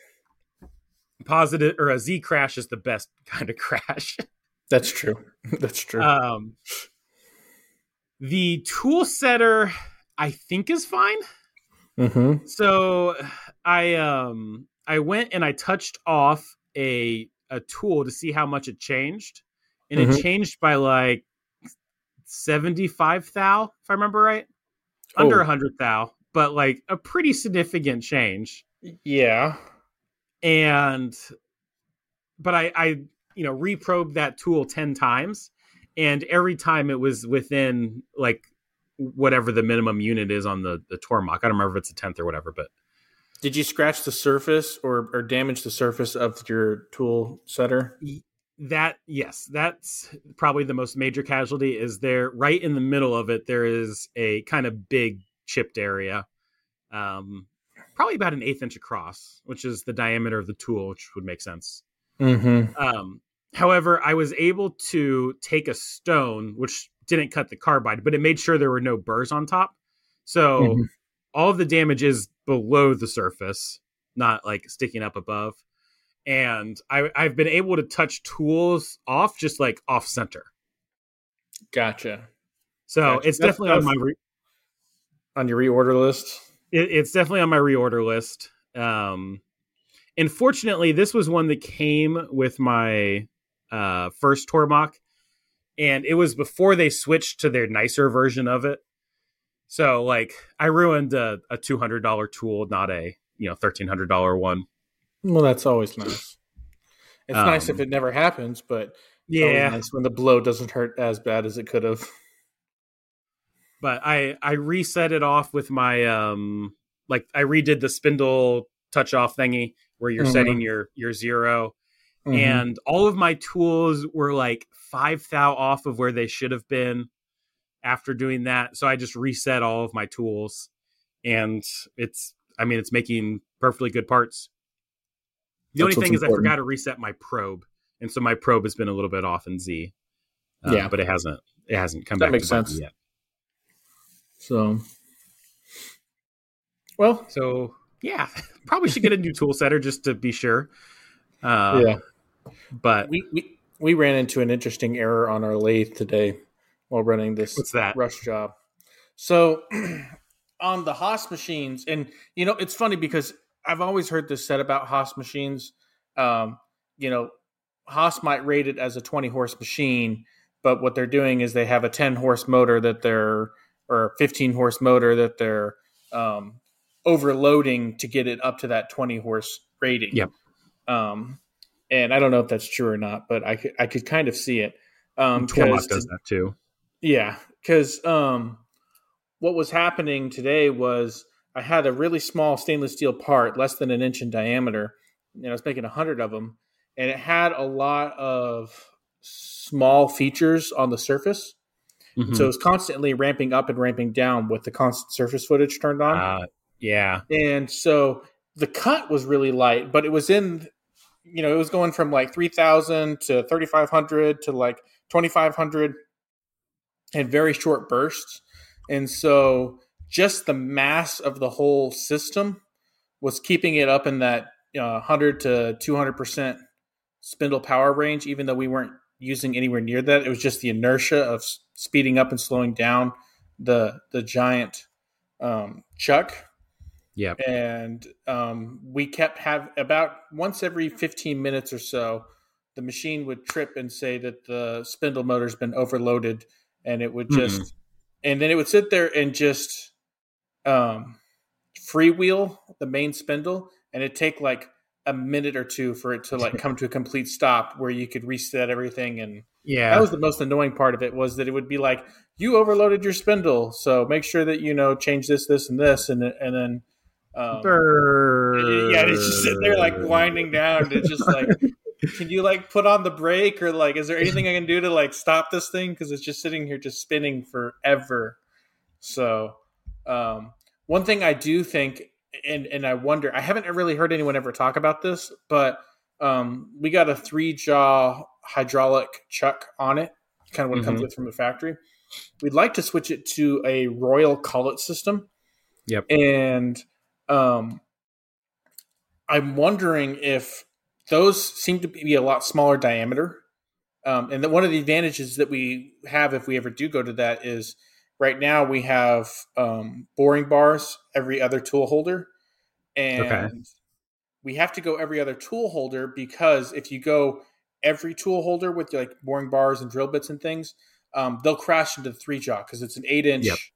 Positive or a Z crash is the best kind of crash. that's true. that's true. Um, the tool setter, I think, is fine. mm-hmm. So I um I went and I touched off a a tool to see how much it changed, and it Mhm. changed by like seventy five thou, if I remember right, under Oh. a hundred thou, but like a pretty significant change. Yeah. And but I I you know reprobed that tool ten times, and every time it was within like whatever the minimum unit is on the the Tormach. I don't remember if it's a tenth or whatever, but Did you scratch the surface or, or damage the surface of your tool setter? that yes that's probably the most major casualty is there right in the middle of it there is a kind of big chipped area um probably about an eighth inch across which is the diameter of the tool which would make sense Mm-hmm. um however i was able to take a stone which didn't cut the carbide but it made sure there were no burrs on top so Mhm. all of the damage is below the surface not like sticking up above and I, I've been able to touch tools off just like off center. Gotcha. So Gotcha. it's That's- definitely on my re- On your reorder list? it, it's definitely on my reorder list. Um, unfortunately, this was one that came with my uh, first Tormach, and it was before they switched to their nicer version of it. So like I ruined a, a two hundred dollar tool, not a you know thirteen hundred dollar one. Well, that's always nice. It's nice if Um, it never happens, but it's always Yeah, nice when the blow doesn't hurt as bad as it could have. But I I reset it off with my um like I redid the spindle touch off thingy where you're Mhm. setting your your 0 Mhm. and all of my tools were like five thou off of where they should have been after doing that. So I just reset all of my tools, and it's I mean it's making perfectly good parts. The That's only thing is I forgot to reset my probe, and so my probe has been a little bit off in Z. Uh, Yeah. but it hasn't it hasn't come That back. makes to sense. yet. So, well, So yeah, probably should get a new tool setter just to be sure. Uh, yeah. but We, we we ran into an interesting error on our lathe today while running this what's that? rush job. So on the Haas machines, and you know, it's funny because I've always heard this said about Haas machines. Um, you know, Haas might rate it as a 20 horse machine, but what they're doing is they have a 10 horse motor that they're or 15 horse motor that they're um, overloading to get it up to that 20 horse rating. Yep. Um, and I don't know if that's true or not, but I could I could kind of see it. Um, 'cause does that too. yeah, because um, what was happening today was I had a really small stainless steel part, less than an inch in diameter, and I was making a hundred of them, and it had a lot of small features on the surface. Mhm. So it was constantly ramping up and ramping down with the constant surface footage turned on. Uh, yeah, And so the cut was really light, but it was in, you know, it was going from like 3,000 to 3,500 to like 2,500 and very short bursts. And so just the mass of the whole system was keeping it up in that uh, 100 to 200% spindle power range, even though we weren't using anywhere near that. It was just the inertia of speeding up and slowing down the the giant um, chuck yeah. and um, we kept have about once every 15 minutes or so the machine would trip and say that the spindle motor's been overloaded and it would just and then it would sit there and just um, freewheel the main spindle and it'd take like a minute or two for it to like come to a complete stop where you could reset everything and Yeah, that was the most annoying part of it was that it would be like you overloaded your spindle so make sure that you know change this this and this and and then Um, yeah, it's just sitting there like winding down. It's just like, can you like put on the brake or like, is there anything I can do to like stop this thing? Because it's just sitting here just spinning forever. So, um, one thing I do think, and and I wonder, I haven't really heard anyone ever talk about this, but um, we got a three jaw hydraulic chuck on it, kind of what it mm-hmm. comes with from the factory. We'd like to switch it to a Royal Collet system. Yep. And um, I'm wondering if those seem to be a lot smaller diameter. Um, and that one of the advantages that we have if we ever do go to that is right now we have um, boring bars every other tool holder. And okay. we have to go every other tool holder because if you go every tool holder with like boring bars and drill bits and things, um, they'll crash into the three jaw because it's an eight inch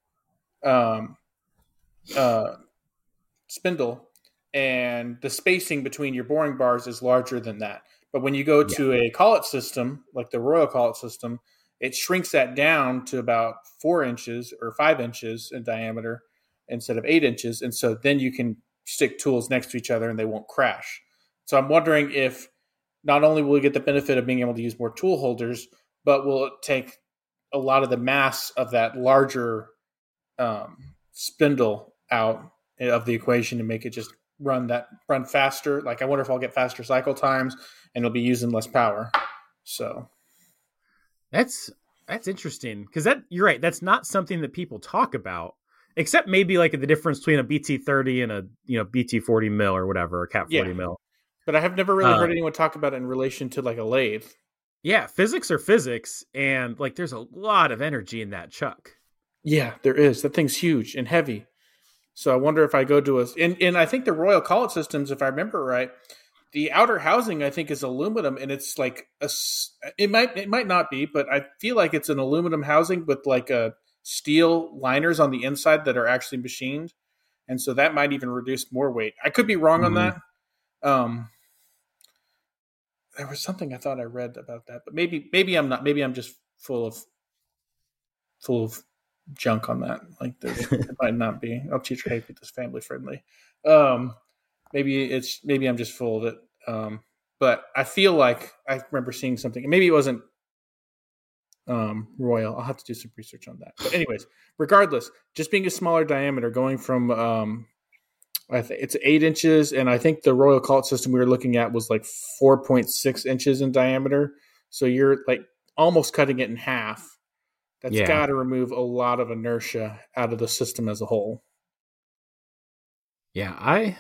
yep. um, uh, spindle, and the spacing between your boring bars is larger than that. But when you go to yeah. a collet system, like the Royal collet system, it shrinks that down to about four inches or five inches in diameter instead of eight inches. And so then you can stick tools next to each other and they won't crash. So I'm wondering if not only will we get the benefit of being able to use more tool holders, but we'll it take a lot of the mass of that larger um, spindle out of the equation to make it just run that run faster. Like I wonder if I'll get faster cycle times and it'll be using less power. So that's that's interesting because that you're right. That's not something that people talk about, except maybe like the difference between a BT thirty and a you know BT forty mil or whatever, a Cat forty yeah. mil. But I have never really heard uh, anyone talk about it in relation to like a lathe. Yeah, physics are physics, and like there's a lot of energy in that chuck. Yeah, there is. That thing's huge and heavy. So I wonder if I go to a and, and I think the Royal Collet systems, if I remember right, the outer housing I think is aluminum, and it's like a it might it might not be, but I feel like it's an aluminum housing with like a steel liners on the inside that are actually machined, and so that might even reduce more weight. I could be wrong mm-hmm. on that. Um, there was something I thought I read about that, but maybe maybe I'm not. Maybe I'm just full of full of junk on that. Like it might not be. I'll teach her, hey, keep this family friendly. Um, maybe it's maybe I'm just full of it. Um, but I feel like I remember seeing something. Maybe it wasn't um, Royal. I'll have to do some research on that. But anyways, regardless, just being a smaller diameter, going from um, I think it's eight inches, and I think the Royal Collet system we were looking at was like four point six inches in diameter. So you're like almost cutting it in half. That's yeah. got to remove a lot of inertia out of the system as a whole. Yeah, I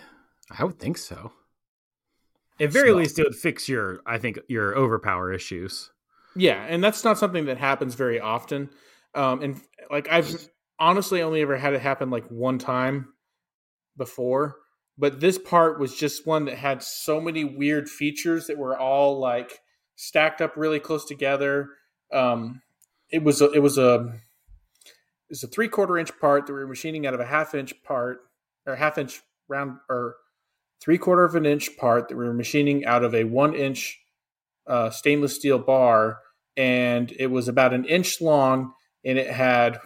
I would think so. At very so, least, it would fix your I think your overpower issues. Yeah, and that's not something that happens very often. Um, and like I've honestly only ever had it happen like one time before, but this part was just one that had so many weird features that were all like stacked up really close together. Um, it was a, it was a it's a three quarter inch part that we were machining out of a half inch part or half inch round or three quarter of an inch part that we were machining out of a one inch uh, stainless steel bar, and it was about an inch long, and it had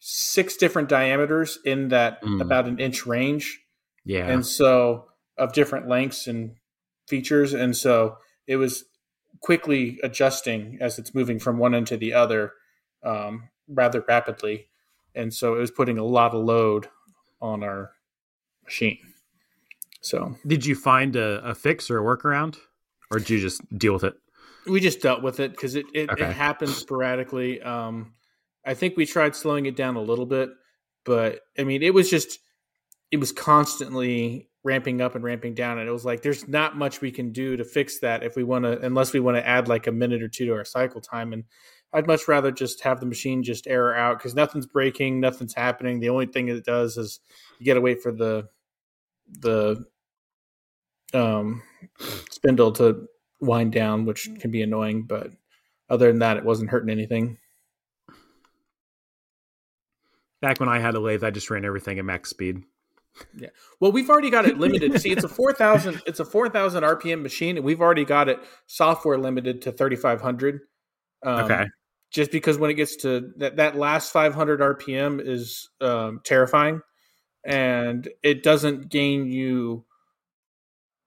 six different diameters in that mm. about an inch range. Yeah. And so of different lengths and features. And so it was quickly adjusting as it's moving from one end to the other um, rather rapidly. And so it was putting a lot of load on our machine. So did you find a, a fix or a workaround or did you just deal with it? We just dealt with it because it, it, okay. it happens sporadically. Um, I think we tried slowing it down a little bit, but I mean, it was just it was constantly ramping up and ramping down, and it was like there's not much we can do to fix that if we want to, unless we want to add like a minute or two to our cycle time. And I'd much rather just have the machine just error out because nothing's breaking, nothing's happening. The only thing it does is you got to wait for the the um spindle to wind down, which can be annoying, but other than that, it wasn't hurting anything. Back when I had a lathe, I just ran everything at max speed. Yeah. Well, we've already got it limited. See, it's a four thousand. It's a four thousand RPM machine, and we've already got it software limited to thirty five hundred. Um, okay. Just because when it gets to that, that last five hundred RPM is um, terrifying. and it doesn't gain you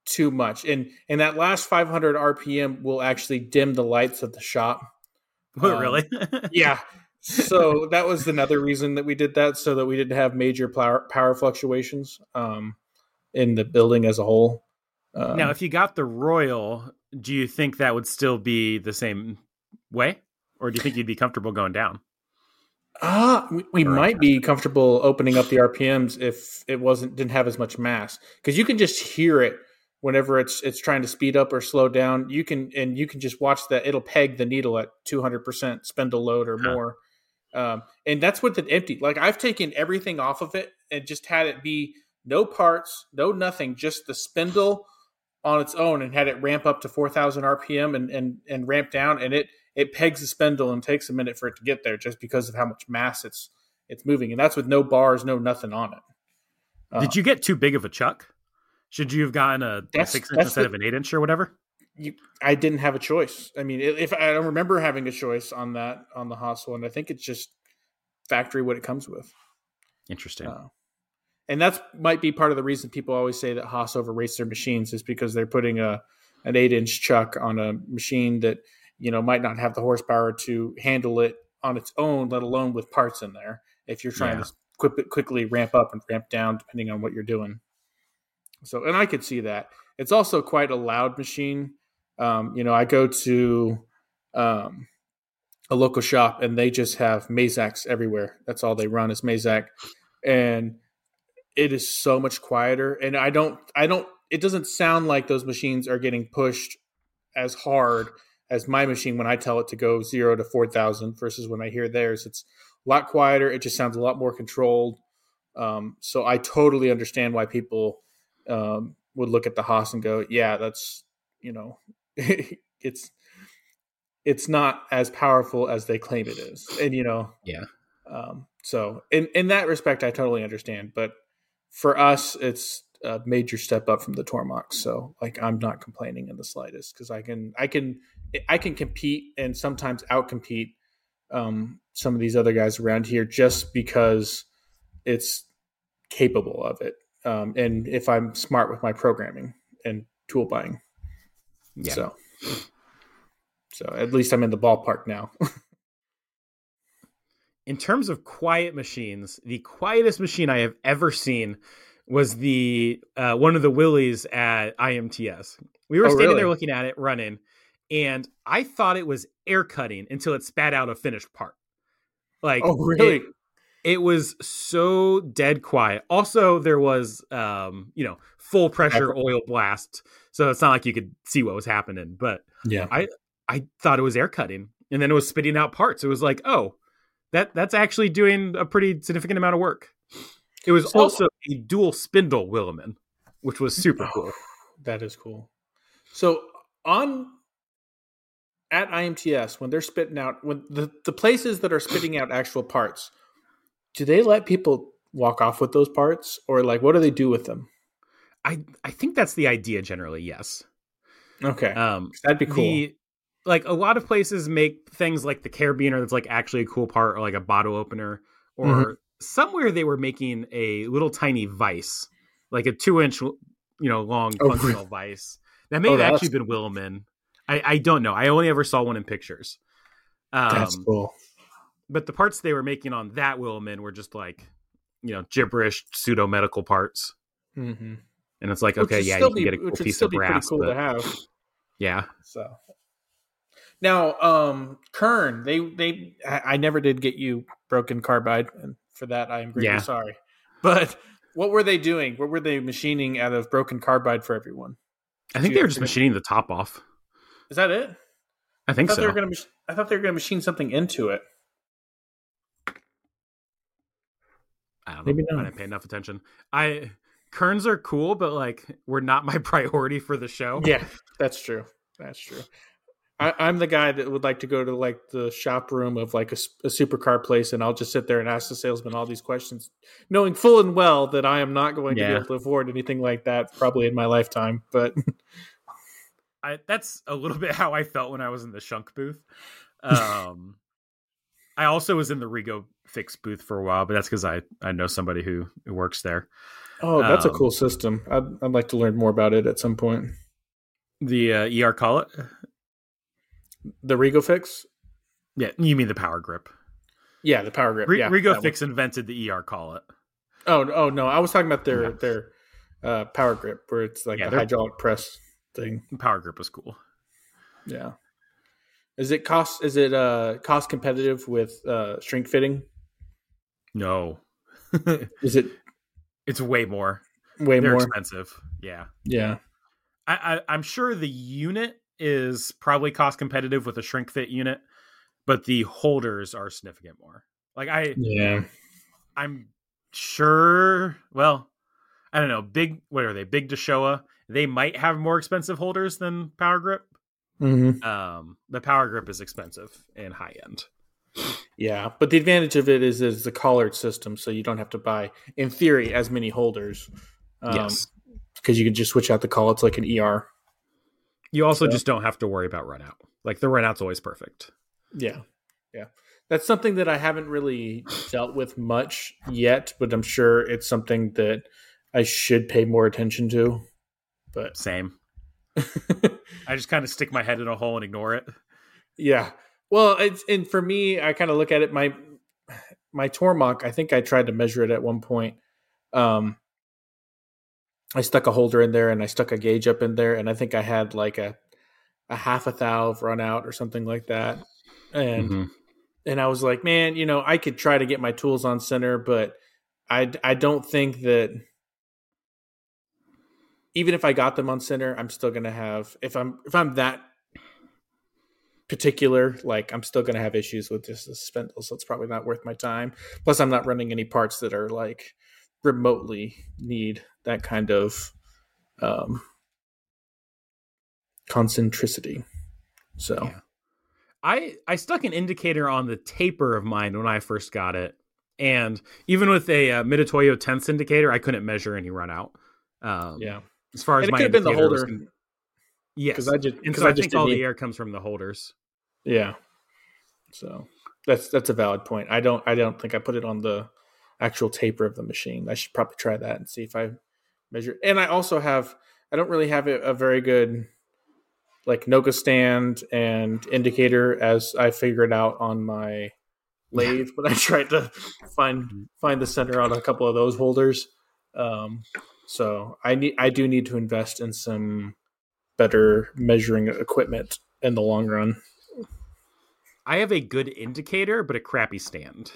too much. And and that last 500 RPM will actually dim the lights of the shop. Oh, um, really? yeah. So that was another reason that we did that, so that we didn't have major power, power fluctuations um, in the building as a whole. Um, now, if you got the Royal, do you think that would still be the same way, or do you think you'd be comfortable going down? Ah, uh, we, we might be comfortable opening up the RPMs if it wasn't didn't have as much mass because you can just hear it whenever it's it's trying to speed up or slow down. You can and you can just watch that it'll peg the needle at two hundred percent spindle load or more, um, and that's with it empty. Like I've taken everything off of it and just had it be no parts, no nothing, just the spindle on its own, and had it ramp up to four thousand RPM and and and ramp down, and it it pegs the spindle and takes a minute for it to get there just because of how much mass it's it's moving, and that's with no bars, no nothing on it. Uh, Did you get too big of a chuck? Should you have gotten a, a six inch instead the, of an eight inch or whatever? You, I didn't have a choice. I mean, if I don't remember having a choice on that on the Haas one, I think it's just factory what it comes with. Interesting. Uh, and that's might be part of the reason people always say that Haas overrates their machines is because they're putting a an eight inch chuck on a machine that you know might not have the horsepower to handle it on its own, let alone with parts in there. If you're trying yeah. to quick, quickly ramp up and ramp down, depending on what you're doing. So, and I could see that. It's also quite a loud machine. Um, you know, I go to um, a local shop and they just have Mazaks everywhere. That's all they run is Mazak, and it is so much quieter. And I don't, I don't. It doesn't sound like those machines are getting pushed as hard as my machine when I tell it to go zero to 4,000 versus when I hear theirs. It's a lot quieter. It just sounds a lot more controlled. Um, so I totally understand why people um, would look at the Haas and go, yeah, that's, you know, it's, it's not as powerful as they claim it is. And, you know, yeah. Um, so in, in that respect, I totally understand. But for us, it's a major step up from the Tormachs So like, I'm not complaining in the slightest because I can, I can, I can compete and sometimes outcompete um, some of these other guys around here just because it's capable of it. Um, and if I'm smart with my programming and tool buying. Yeah. So, so at least I'm in the ballpark now. in terms of quiet machines, the quietest machine I have ever seen was the uh, one of the Willies at IMTS. We were oh, standing really? there looking at it running, and I thought it was air cutting until it spat out a finished part. Like, oh really? It, it was so dead quiet. Also, there was, um, you know, full pressure oil blast, so it's not like you could see what was happening. But yeah, I I thought it was air cutting, and then it was spitting out parts. It was like, oh, that that's actually doing a pretty significant amount of work. It was so, also a dual spindle Willemin, which was super cool. That is cool. So on at IMTS when they're spitting out when the, the places that are spitting out actual parts, do they let people walk off with those parts or like what do they do with them? I I think that's the idea generally, yes. Okay. Um that'd be cool. The, like a lot of places make things like the carabiner that's like actually a cool part or like a bottle opener or mm-hmm. somewhere they were making a little tiny vice like a two inch you know long oh, functional vice that may oh, have actually been Willemin I, I don't know. I only ever saw one in pictures. Um, That's cool. But the parts they were making on that Willemin were just like, you know, gibberish pseudo medical parts. Mm-hmm. And it's like, okay, yeah, you can be, get a cool piece of brass. Cool but, to have. Yeah. So now, um, Kern, they they I, I never did get you broken carbide, and for that I am greatly yeah. sorry. But what were they doing? What were they machining out of broken carbide for everyone? I think they were just machining the top off. Is that it? I think I so. They were gonna, I thought they were going to machine something into it. I don't know. Maybe not. I didn't pay enough attention. I kerns are cool, but like we're not my priority for the show. Yeah, that's true. That's true. I, am the guy that would like to go to like the shop room of like a, a supercar place, and I'll just sit there and ask the salesman all these questions, knowing full and well that I am not going yeah. to be able to afford anything like that probably in my lifetime. But I, that's a little bit how I felt when I was in the Schunk booth. Um, I also was in the Rego Fix booth for a while, but that's because I I know somebody who, who works there. Oh, that's Um, a cool system. I'd, I'd like to learn more about it at some point. The uh, ER collet. The Rego Fix? Yeah, you mean the Power Grip? Yeah, the Power Grip. Re- yeah, Rego that one. Fix invented the ER collet. Oh, oh no, I was talking about their their uh, Power Grip, where it's like Yeah, a hydraulic press thing. Power Grip was cool. Yeah. Is it cost? Is it uh cost competitive with uh shrink fitting? No, Is it it's way more. way They're more? expensive. Yeah, Yeah. I, I I'm sure the unit is probably cost competitive with a shrink fit unit, but the holders are significant more. Like I Yeah. I'm sure. Well, I don't know. Big. What are they? Big Daishowa. They might have more expensive holders than Power Grip. Mm-hmm. Um, the Power Grip is expensive and high end. Yeah, but the advantage of it is it's a collared system, so you don't have to buy, in theory, as many holders. Um, yes. because you can just switch out the call. It's like an ER. You also so- just don't have to worry about run out. Like the run out's always perfect. Yeah, yeah. That's something that I haven't really dealt with much yet, but I'm sure it's something that I should pay more attention to. But Same. I just kind of stick my head in a hole and ignore it. yeah, well, it's and for me, I kind of look at it. My my Tormach, I think I tried to measure it at one point. Um, I stuck a holder in there and I stuck a gauge up in there, and I think I had like a a half a thou run out or something like that. And Mhm. and I was like, man, you know, I could try to get my tools on center, but I I don't think that even if I got them on center, I'm still gonna have if I'm if I'm that particular, like I'm still gonna have issues with just the spindle, so it's probably not worth my time. Plus, I'm not running any parts that are like remotely need that kind of um concentricity. So Yeah. I I stuck an indicator on the taper of mine when I first got it, and even with a uh, Mitutoyo tenths indicator, I couldn't measure any run out. Um, yeah, as far as and it my could have been the holder con- yes, because I just and so I, I think all didn't the air comes from the holders. Yeah. So that's that's a valid point. I don't I don't think I put it on the actual taper of the machine. I should probably try that and see if I measure. And I also have I don't really have a, a very good like Noga stand and indicator as I figured out on my lathe, when I tried to find find the center on a couple of those holders. Um, so I need I do need to invest in some better measuring equipment in the long run. I have a good indicator, but a crappy stand.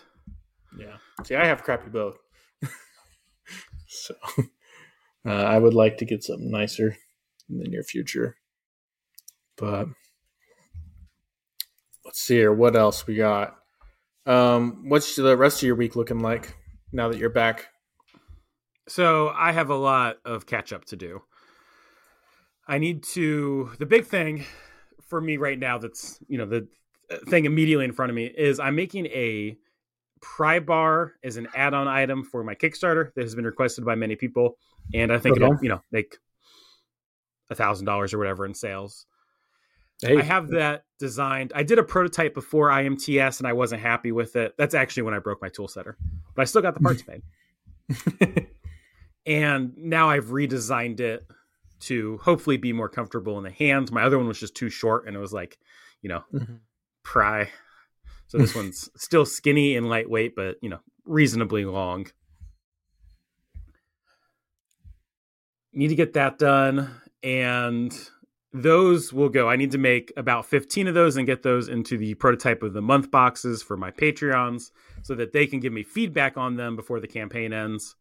Yeah. See, I have crappy both. so uh, I would like to get something nicer in the near future. But let's see here. What else we got? Um, what's the rest of your week looking like now that you're back? So I have a lot of catch up to do. I need to. The big thing for me right now, that's you know the uh, thing immediately in front of me is I'm making a pry bar as an add-on item for my Kickstarter that has been requested by many people, and I think Okay. it'll you know make a thousand dollars or whatever in sales. Hey, I have that designed. I did a prototype before IMTS and I wasn't happy with it. That's actually when I broke my tool setter, but I still got the parts made. And now I've redesigned it to hopefully be more comfortable in the hands. My other one was just too short and it was like, you know, Mhm. pry. So this one's still skinny and lightweight, but you know, reasonably long. Need to get that done. And those will go. I need to make about 15 of those and get those into the prototype of the month boxes for my Patreons so that they can give me feedback on them before the campaign ends.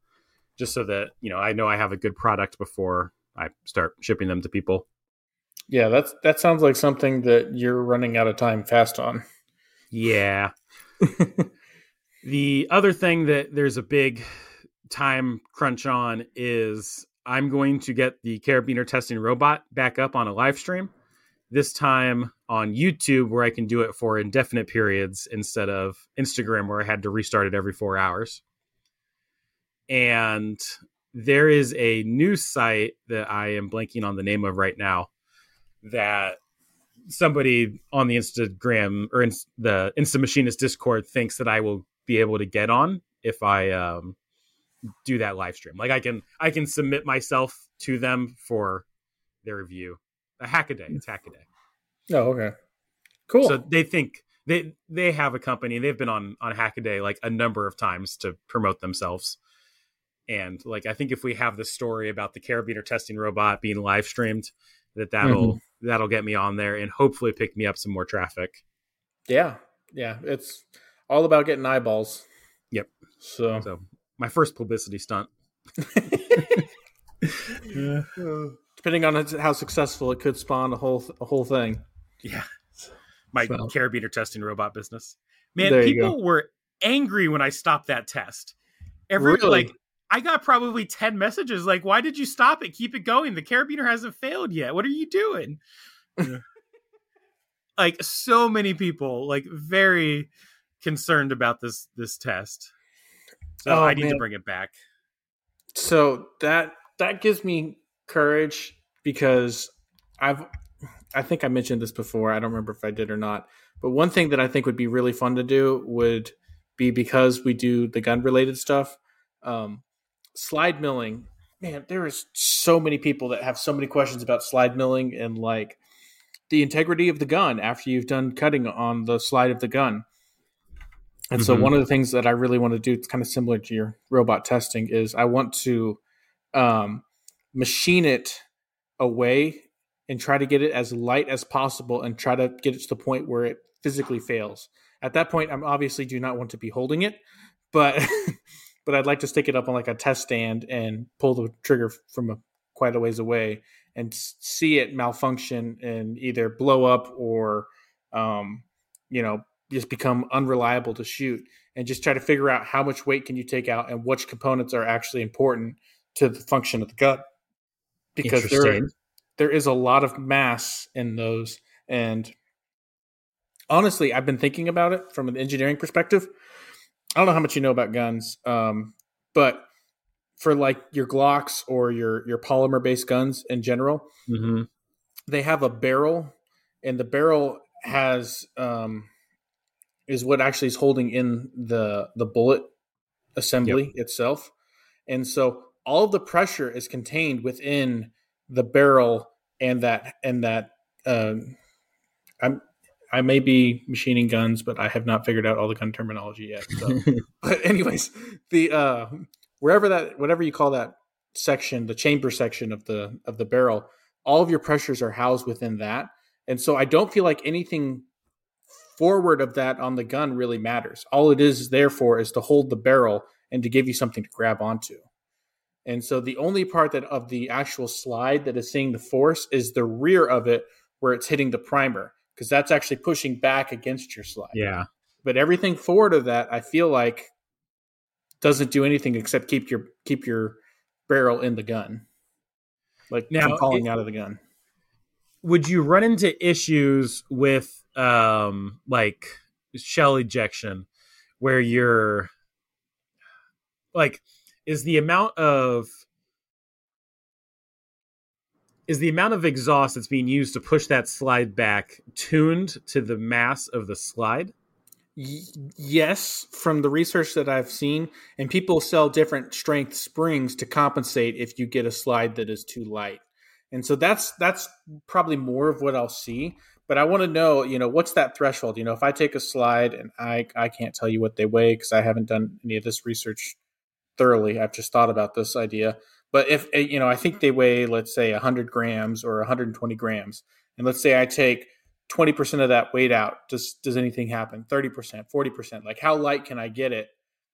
Just so that, you know, I know I have a good product before I start shipping them to people. yeah, that's that sounds like something that you're running out of time fast on. Yeah. the other thing that there's a big time crunch on is I'm going to get the carabiner testing robot back up on a live stream. This time on YouTube, where I can do it for indefinite periods instead of Instagram, where I had to restart it every four hours. And there is a news site that I am blanking on the name of right now that somebody on the Instagram or in the Insta Machinist Discord thinks that I will be able to get on if I um, do that live stream. Like I can I can submit myself to them for their review. A Hackaday. It's Hackaday. Oh, okay. Cool. So they think they they have a company. They've been on on Hackaday like a number of times to promote themselves. And like I think if we have the story about the carabiner testing robot being live streamed, that that'll mm-hmm. that'll get me on there and hopefully pick me up some more traffic. Yeah, yeah, it's all about getting eyeballs. Yep. So, so my first publicity stunt. yeah. Depending on how successful, it could spawn a whole a whole thing. Yeah my so. carabiner testing robot business. Man, people were angry when I stopped that test. Every really? like I got probably 10 messages like, why did you stop it? Keep it going. The carabiner hasn't failed yet. What are you doing? like so many people, like very concerned about this this test. So oh, I need man. to bring it back. So that that gives me courage because I've I think I mentioned this before. I don't remember if I did or not. But one thing that I think would be really fun to do would be because we do the gun related stuff. Um, slide milling, man, there is so many people that have so many questions about slide milling and like the integrity of the gun after you've done cutting on the slide of the gun. And mm-hmm. so one of the things that I really want to do, it's kind of similar to your robot testing, is I want to um, machine it away and try to get it as light as possible and try to get it to the point where it physically fails. At that point, I'm obviously do not want to be holding it, but but I'd like to stick it up on like a test stand and pull the trigger from a, quite a ways away and see it malfunction and either blow up or um, you know just become unreliable to shoot and just try to figure out how much weight can you take out and which components are actually important to the function of the gut. Because there there is a lot of mass in those and honestly i've been thinking about it from an engineering perspective i don't know how much you know about guns um, but for like your glocks or your your polymer based guns in general mm-hmm. they have a barrel and the barrel has um, is what actually is holding in the the bullet assembly yep. itself and so all of the pressure is contained within the barrel and that and that um, I'm I may be machining guns, but I have not figured out all the gun terminology yet. So. but anyways, the uh, wherever that whatever you call that section, the chamber section of the of the barrel, all of your pressures are housed within that, and so I don't feel like anything forward of that on the gun really matters. All it is there for is to hold the barrel and to give you something to grab onto. And so the only part that of the actual slide that is seeing the force is the rear of it where it's hitting the primer because that's actually pushing back against your slide. Yeah. But everything forward of that, I feel like doesn't do anything except keep your keep your barrel in the gun. Like now falling out of the gun. Would you run into issues with um like shell ejection where you're like is the amount of is the amount of exhaust that's being used to push that slide back tuned to the mass of the slide? yes, from the research that I've seen, and people sell different strength springs to compensate if you get a slide that is too light. And so that's that's probably more of what I'll see. But I want to know, you know, what's that threshold? You know, if I take a slide and I I can't tell you what they weigh because I haven't done any of this research thoroughly. I've just thought about this idea. But if eh, you know, I think they weigh, let's say, 100 grams or 120 grams, and let's say I take 20% of that weight out. Does does anything happen? 30%, 40%? Like how light can I get it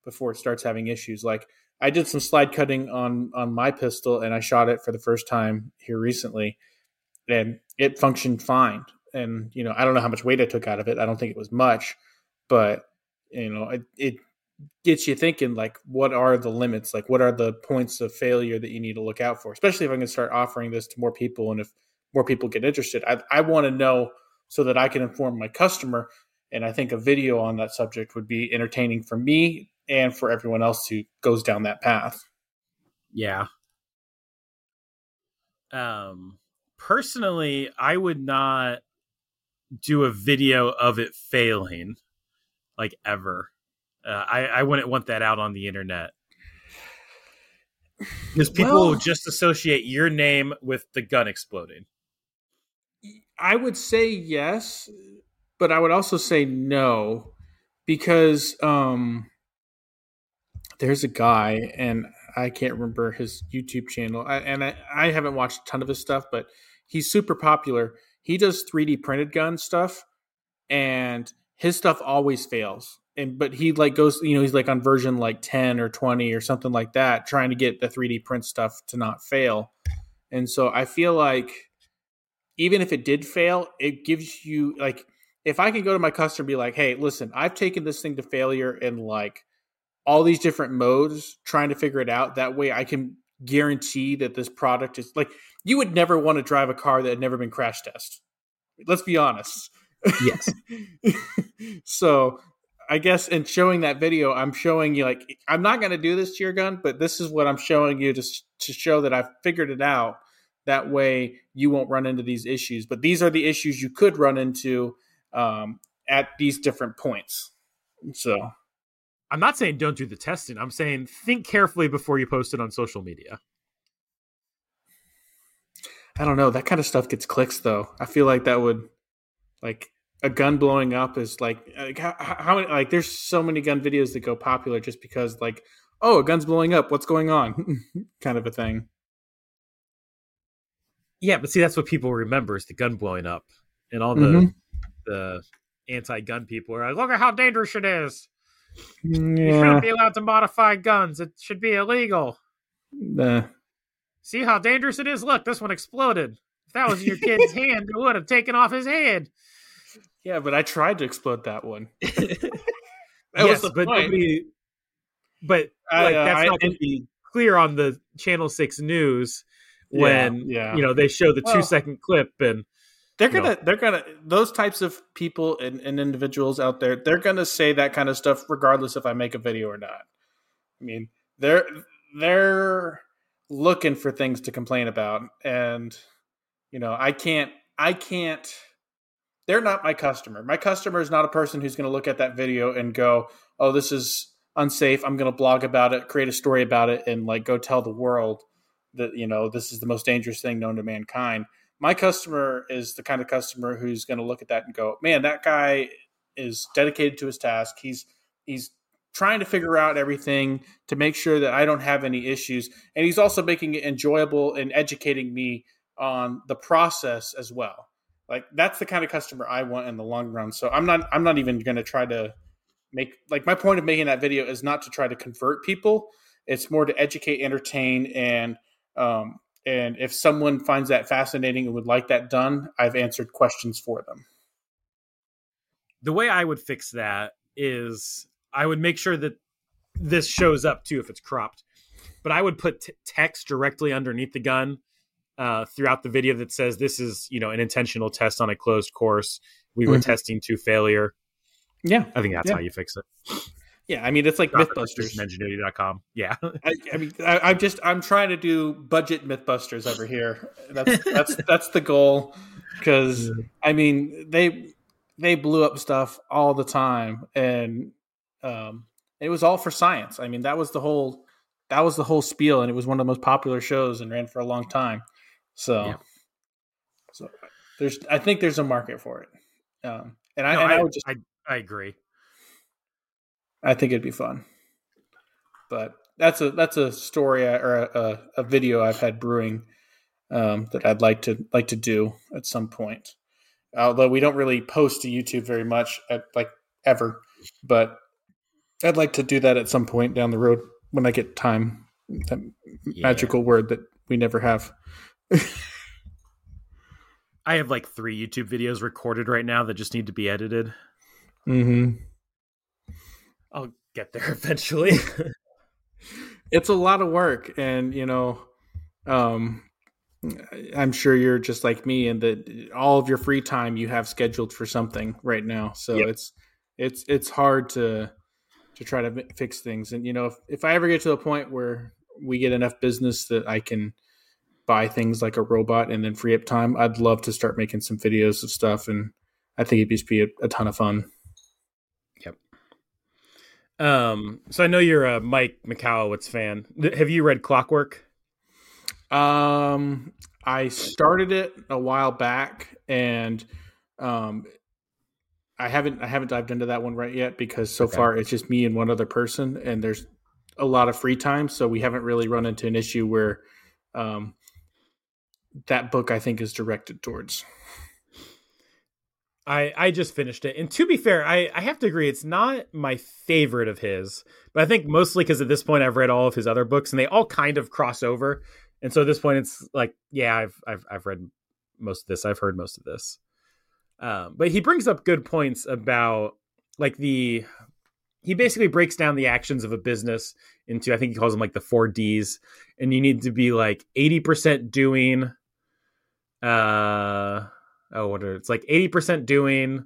before it starts having issues? Like I did some slide cutting on on my pistol, and I shot it for the first time here recently, and it functioned fine. And you know, I don't know how much weight I took out of it. I don't think it was much, but you know, it, it gets you thinking like what are the limits? Like what are the points of failure that you need to look out for? Especially if i'm going to start offering this to more people and if more people get interested i, I want to know so that i can inform my customer. And i think a video on that subject would be entertaining for me and for everyone else who goes down that path. Yeah. Um personally i would not do a video of it failing, like ever. Uh, I I wouldn't want that out on the internet because people well, will just associate your name with the gun exploding. I would say yes, but I would also say no because um, there's a guy and I can't remember his YouTube channel, I, and I, I haven't watched a ton of his stuff, but he's super popular. He does 3D printed gun stuff, and his stuff always fails. And but he like goes, you know, he's like on version like 10 or 20 or something like that, trying to get the 3D print stuff to not fail. And so I feel like even if it did fail, it gives you like if I can go to my customer and be like, hey, listen, I've taken this thing to failure in like all these different modes, trying to figure it out. That way I can guarantee that this product is like you would never want to drive a car that had never been crash tested. Let's be honest. Yes. so I guess in showing that video, I'm showing you like I'm not going to do this to your gun, but this is what I'm showing you to to show that I've figured it out. That way, you won't run into these issues. But these are the issues you could run into um, at these different points. So I'm not saying don't do the testing. I'm saying think carefully before you post it on social media. I don't know. That kind of stuff gets clicks, though. I feel like that would, like, a gun blowing up is like, like how, how many, like, there's so many gun videos that go popular just because, like, oh, a gun's blowing up. What's going on? kind of a thing. Yeah, but see, that's what people remember is the gun blowing up, and all the mm-hmm the anti-gun people are like, look at how dangerous it is. Yeah. You shouldn't be allowed to modify guns. It should be illegal. Uh, See how dangerous it is? Look, this one exploded. If that was your kid's hand, it would have taken off his head. Yeah, but I tried to explode that one. that yes, but point. nobody. But like, uh, that's not going to be clear on the Channel Six News when yeah, yeah. you know they show the well, two second clip and they're gonna no. they're gonna those types of people and, and, individuals out there they're gonna say that kind of stuff regardless if i make a video or not i mean they're they're looking for things to complain about and you know i can't i can't they're not my customer my customer is not a person who's going to look at that video and go oh this is unsafe i'm going to blog about it create a story about it and like go tell the world that you know this is the most dangerous thing known to mankind my customer is the kind of customer who's going to look at that and go, "Man, that guy is dedicated to his task. He's he's trying to figure out everything to make sure that I don't have any issues, and he's also making it enjoyable and educating me on the process as well." Like that's the kind of customer I want in the long run. So I'm not I'm not even going to try to make like my point of making that video is not to try to convert people. It's more to educate, entertain, and um, and if someone finds that fascinating and would like that done, I've answered questions for them. The way I would fix that is I would make sure that this shows up too if it's cropped. But I would put t- text directly underneath the gun uh, throughout the video that says this is, you know, an intentional test on a closed course. We were mm-hmm. testing to failure. Yeah. I think that's yeah. how you fix it. Yeah, I mean it's like MythBusters. Ingenuity.com. Yeah. I, I mean, I, am just I'm trying to do budget MythBusters over here. That's that's that's the goal. Because I mean they they blew up stuff all the time, and um, it was all for science. I mean that was the whole that was the whole spiel, and it was one of the most popular shows and ran for a long time. So, yeah. so there's I think there's a market for it. Um, and I, no, and I, I would just I, I agree. I think it'd be fun. But that's a that's a story or a, a, a video I've had brewing um, that I'd like to like to do at some point. Although we don't really post to YouTube very much, at, like ever, but I'd like to do that at some point down the road when I get time. That yeah. magical word that we never have. I have like three YouTube videos recorded right now that just need to be edited. Mm-hmm. I'll get there eventually. it's a lot of work, and you know, um, I'm sure you're just like me, and that all of your free time you have scheduled for something right now. So yep. it's it's it's hard to to try to fix things. And you know, if if I ever get to a point where we get enough business that I can buy things like a robot and then free up time, I'd love to start making some videos of stuff and I think it'd just be a, a ton of fun. Yep. Um, so I know you're a Mike Michalowicz fan. Have you read Clockwork? Um, I started it a while back, and um, I haven't I haven't dived into that one right yet because so okay. far it's just me and one other person, and there's a lot of free time, so we haven't really run into an issue where um, that book I think is directed towards. I I just finished it, and to be fair, I I have to agree it's not my favorite of his, but I think mostly because at this point I've read all of his other books, and they all kind of cross over, and so at this point it's like yeah I've I've I've read most of this, I've heard most of this, um, but he brings up good points about like the he basically breaks down the actions of a business into I think he calls them like the four D's, and you need to be like eighty percent doing, uh oh, what are it's like 80% doing,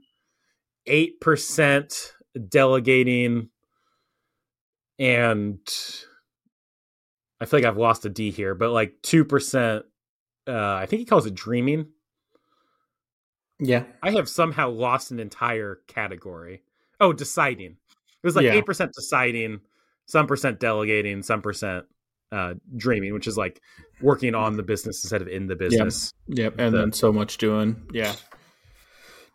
8% delegating, and I feel like I've lost a D here, but like 2%, uh, I think he calls it dreaming. Yeah. I have somehow lost an entire category. Oh, deciding. It was like yeah. 8% deciding, some percent delegating, some percent uh, dreaming, which is like working on the business instead of in the business. Yep, yep. and the, then so much doing. Yeah.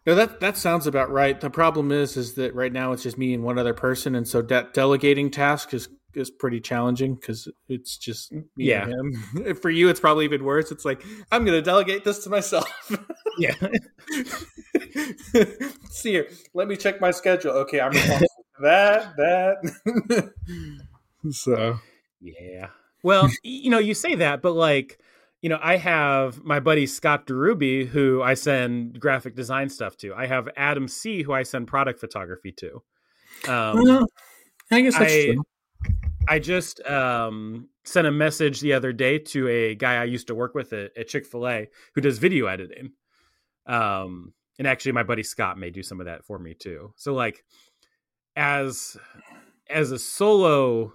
No, that that sounds about right. The problem is, is that right now it's just me and one other person, and so that delegating task is is pretty challenging because it's just me yeah. and him. For you, it's probably even worse. It's like I'm going to delegate this to myself. yeah. See here, let me check my schedule. Okay, I'm responsible for that, that. so yeah, well, you know, you say that, but like, you know, I have my buddy Scott DeRuby, who I send graphic design stuff to. I have Adam C, who I send product photography to. Um, well, I guess that's I, true. I just um, sent a message the other day to a guy I used to work with at, at Chick Fil A who does video editing. Um, and actually, my buddy Scott may do some of that for me too. So, like, as as a solo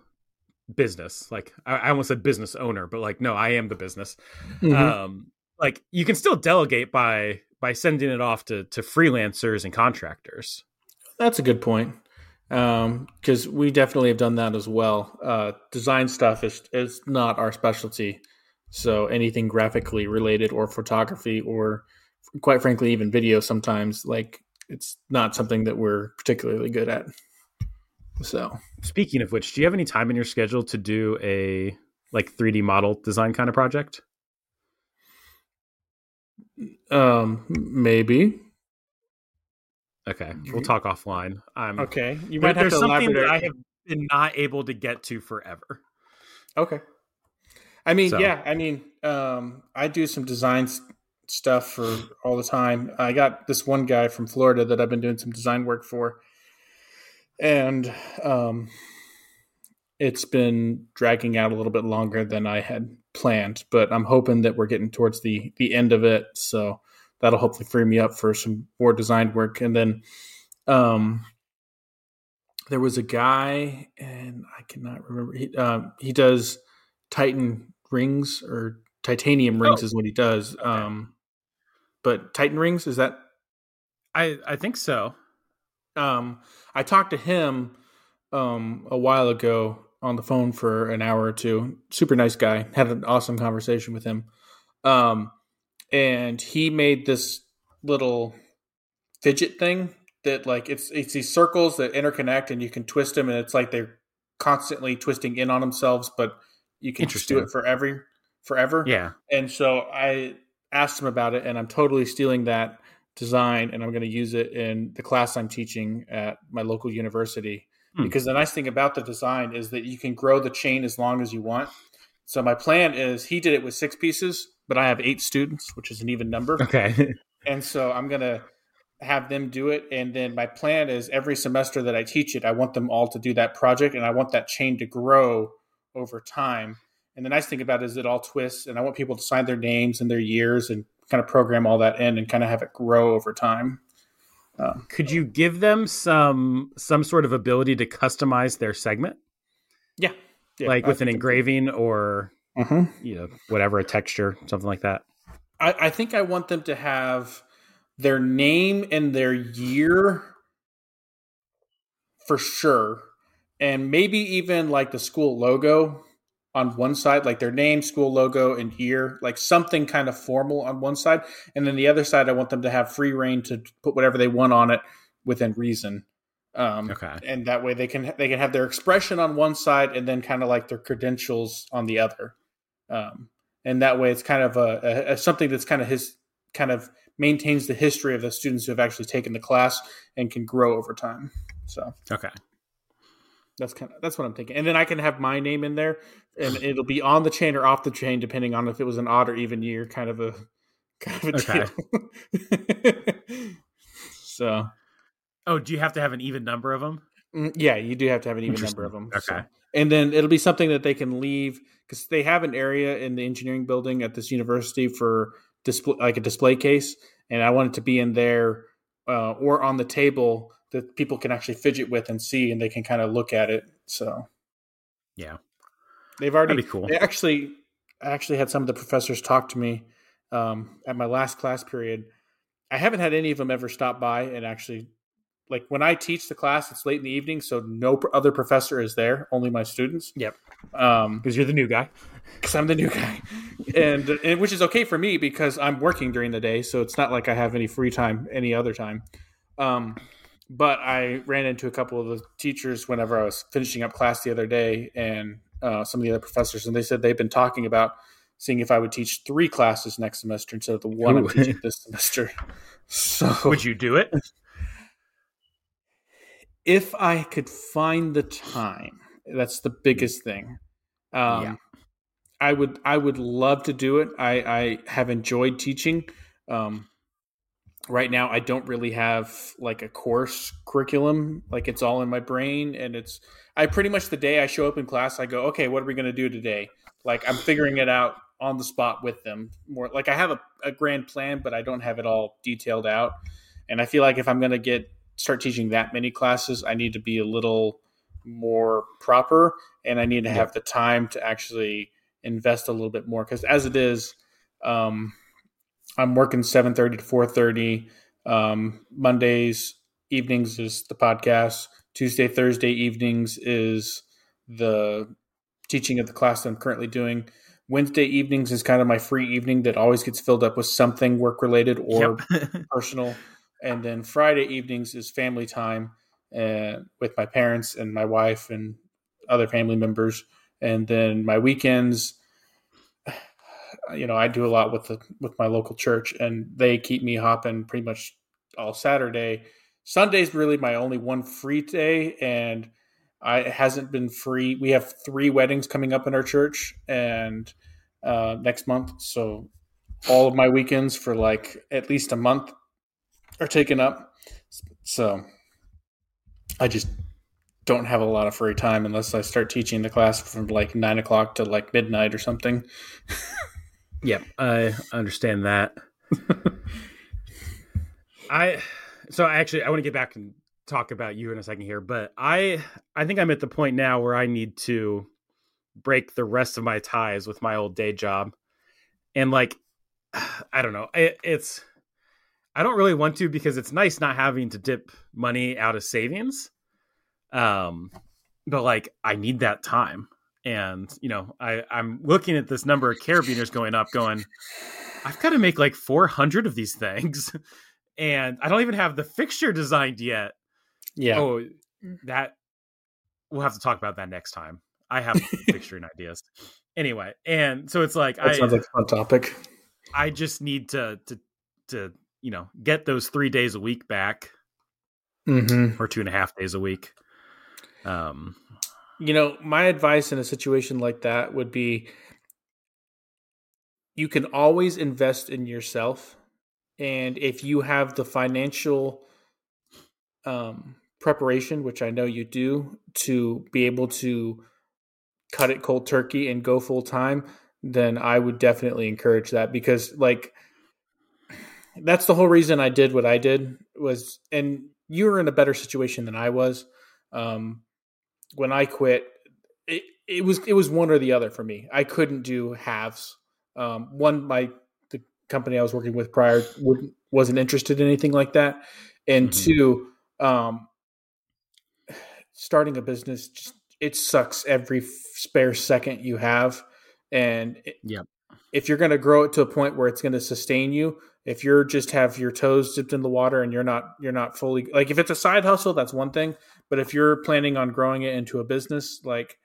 business. Like I, I, almost said business owner, but like no, I am the business. Mm-hmm. Um, like you can still delegate by by sending it off to to freelancers and contractors. That's a good point Um because um, we definitely have done that as well. Uh, design stuff is is not our specialty, so anything graphically related or photography or quite frankly even video sometimes like it's not something that we're particularly good at. So, speaking of which, do you have any time in your schedule to do a like 3D model design kind of project? Um, maybe. Okay, we'll talk offline. I'm okay. You might have to something that I have been not able to get to forever. Okay. I mean, so. yeah. I mean, um, I do some design stuff for all the time. I got this one guy from Florida that I've been doing some design work for and um, it's been dragging out a little bit longer than I had planned. But I'm hoping that we're getting towards the the end of it, so that'll hopefully free me up for some more design work. And then, um, there was a guy, and I cannot remember. He um, he does Titan rings or titanium rings oh. is what he does. Um, but Titan rings is that? I I think so. Um, I talked to him um, a while ago on the phone for an hour or two. Super nice guy. Had an awesome conversation with him. Um, and he made this little fidget thing that like it's it's these circles that interconnect and you can twist them and it's like they're constantly twisting in on themselves, but you can just do it forever forever. Yeah. And so I asked him about it and I'm totally stealing that design and I'm going to use it in the class I'm teaching at my local university. Hmm. Because the nice thing about the design is that you can grow the chain as long as you want. So my plan is he did it with six pieces, but I have eight students, which is an even number. Okay. and so I'm going to have them do it. And then my plan is every semester that I teach it, I want them all to do that project and I want that chain to grow over time. And the nice thing about it is it all twists and I want people to sign their names and their years and kind of program all that in and kind of have it grow over time. Um, Could you give them some some sort of ability to customize their segment? Yeah, yeah like with an engraving or mm-hmm. you know whatever a texture, something like that. I, I think I want them to have their name and their year for sure, and maybe even like the school logo on one side, like their name, school logo, and year, like something kind of formal on one side, and then the other side, I want them to have free reign to put whatever they want on it within reason. Um, Okay. and that way they can they can have their expression on one side and then kind of like their credentials on the other. Um, and that way it's kind of a, a, a something that's kind of his kind of maintains the history of the students who have actually taken the class and can grow over time. So Okay. That's kind of that's what I'm thinking. And then I can have my name in there, and it'll be on the chain or off the chain, depending on if it was an odd or even year, kind of a kind of a Okay. deal. so Oh, do you have to have an even number of them? mm, yeah, you do have to have an even number of them. Okay. and then it'll be something that they can leave because they have an area in the engineering building at this university for display, like a display case, and I want it to be in there uh, or on the table that people can actually fidget with and see, and they can kind of look at it. So Yeah. they've already cool. They actually, I actually had some of the professors talk to me um, at my last class period. I haven't had any of them ever stop by and actually, like when I teach the class, it's late in the evening, so no other professor is there, only my students. Yep. Um, Because you're the new guy. because I'm the new guy, and, and which is okay for me because I'm working during the day, so it's not like I have any free time any other time. Um, but I ran into a couple of the teachers whenever I was finishing up class the other day, and uh, some of the other professors, and they said they've been talking about seeing if I would teach three classes next semester instead of the one I'm teaching this semester. So Would you do it? if I could find the time, that's the biggest thing. Um, Yeah. I would I would love to do it. I, I have enjoyed teaching. Um, right now, I don't really have like a course curriculum. Like it's all in my brain, and it's I pretty much the day I show up in class, I go, okay, what are we going to do today? Like I'm figuring it out on the spot with them. More like I have a, a grand plan, but I don't have it all detailed out. And I feel like if I'm going to get start teaching that many classes, I need to be a little more proper, and I need to have the time to actually invest a little bit more. Because as it is, um, I'm working 7:30 to 4:30. Um, Mondays evenings is the podcast. Tuesday, Thursday evenings is the teaching of the class that I'm currently doing. Wednesday evenings is kind of my free evening that always gets filled up with something work related or Yep. personal. And then Friday evenings is family time uh, with my parents and my wife and other family members. And then my weekends, you know, I do a lot with the with my local church, and they keep me hopping pretty much all Saturday. Sunday's really my only one free day, and I it hasn't been free. We have three weddings coming up in our church, and uh, next month, so all of my weekends for like at least a month are taken up. So I just don't have a lot of free time unless I start teaching the class from like nine o'clock to like midnight or something. Yep, I understand that. I so I actually I want to get back and talk about you in a second here, but I I think I'm at the point now where I need to break the rest of my ties with my old day job. And like I don't know, it, it's I don't really want to because it's nice not having to dip money out of savings. Um but like I need that time and you know I, i'm looking at this number of carabiners going up going i've got to make like 400 of these things and i don't even have the fixture designed yet Yeah. oh that we'll have to talk about that next time i have fixturing ideas anyway and so it's like that i sounds like fun topic. i just need to to to you know get those three days a week back Mm-hmm. or two and a half days a week um You know, my advice in a situation like that would be you can always invest in yourself. And if you have the financial um, preparation, which I know you do, to be able to cut it cold turkey and go full time, then I would definitely encourage that because, like, that's the whole reason I did what I did was, and you were in a better situation than I was. Um, when I quit, it, it was it was one or the other for me. I couldn't do halves. Um, one, my the company I was working with prior wouldn't wasn't interested in anything like that, and Mhm. two, um, starting a business just it sucks every spare second you have, and it- Yep. If you're going to grow it to a point where it's going to sustain you, if you're just have your toes dipped in the water and you're not you're not fully like if it's a side hustle, that's one thing, but if you're planning on growing it into a business, like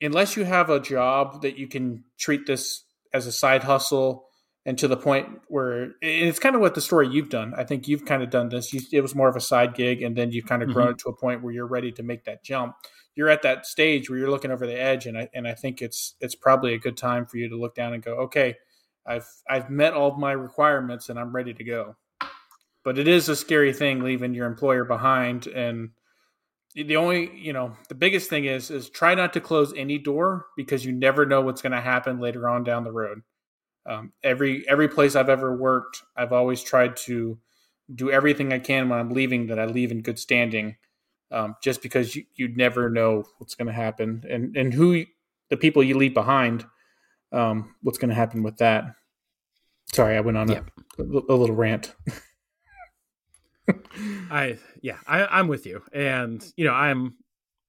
unless you have a job that you can treat this as a side hustle and to the point where and it's kind of what the story you've done. I think you've kind of done this. You, it was more of a side gig, and then you've kind of grown mm-hmm. it to a point where you're ready to make that jump. You're at that stage where you're looking over the edge, and I and I think it's it's probably a good time for you to look down and go, okay, I've I've met all of my requirements, and I'm ready to go. But it is a scary thing leaving your employer behind, and the only you know the biggest thing is is try not to close any door because you never know what's going to happen later on down the road um, every every place i've ever worked i've always tried to do everything i can when i'm leaving that i leave in good standing um, just because you, you never know what's going to happen and and who the people you leave behind um, what's going to happen with that sorry i went on Yep. a, a little rant I yeah, I, I'm with you, and you know, I'm.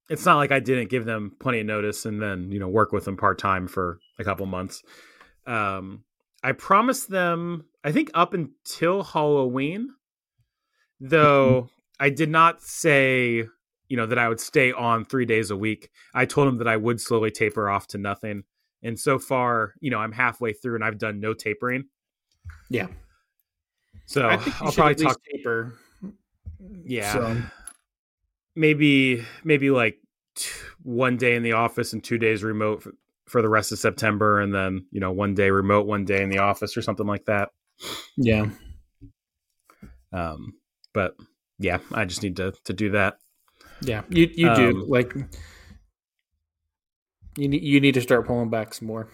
It's not like I didn't give them plenty of notice and then you know work with them part time for a couple months. Um, I promised them, I think up until Halloween, though I did not say you know that I would stay on three days a week. I told him that I would slowly taper off to nothing, and so far, you know, I'm halfway through and I've done no tapering. yeah So i think you I'll probably talk. taper Yeah. So- maybe maybe like t- one day in the office and two days remote for, for the rest of September, and then you know one day remote, one day in the office, or something like that. yeah Um, but yeah, I just need to to do that. Yeah, you you do Um, like you need you need to start pulling back some more.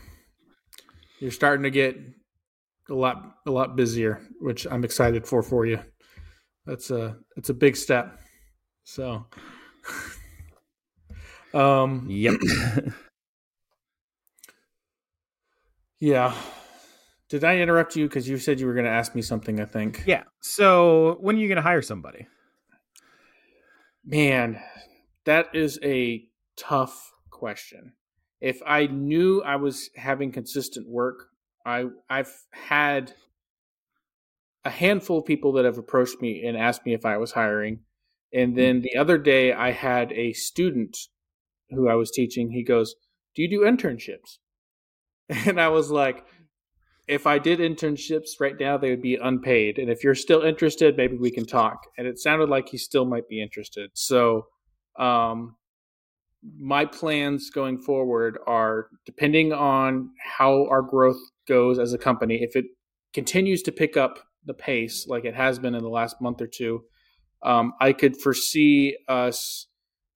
You're starting to get a lot a lot busier, which I'm excited for for you. That's a it's a big step. So, um, Yep. yeah. Did I interrupt you because you said you were going to ask me something? I think. yeah. So when are you going to hire somebody? Man, that is a tough question. If I knew I was having consistent work, I I've had a handful of people that have approached me and asked me if I was hiring. And hmm. then the other day I had a student who I was teaching, he goes, "Do you do internships?" And I was like, if I did internships right now, they would be unpaid. And if you're still interested, maybe we can talk. And it sounded like he still might be interested. So, um, my plans going forward are depending on how our growth goes as a company. If it continues to pick up the pace like it has been in the last month or two, um, I could foresee us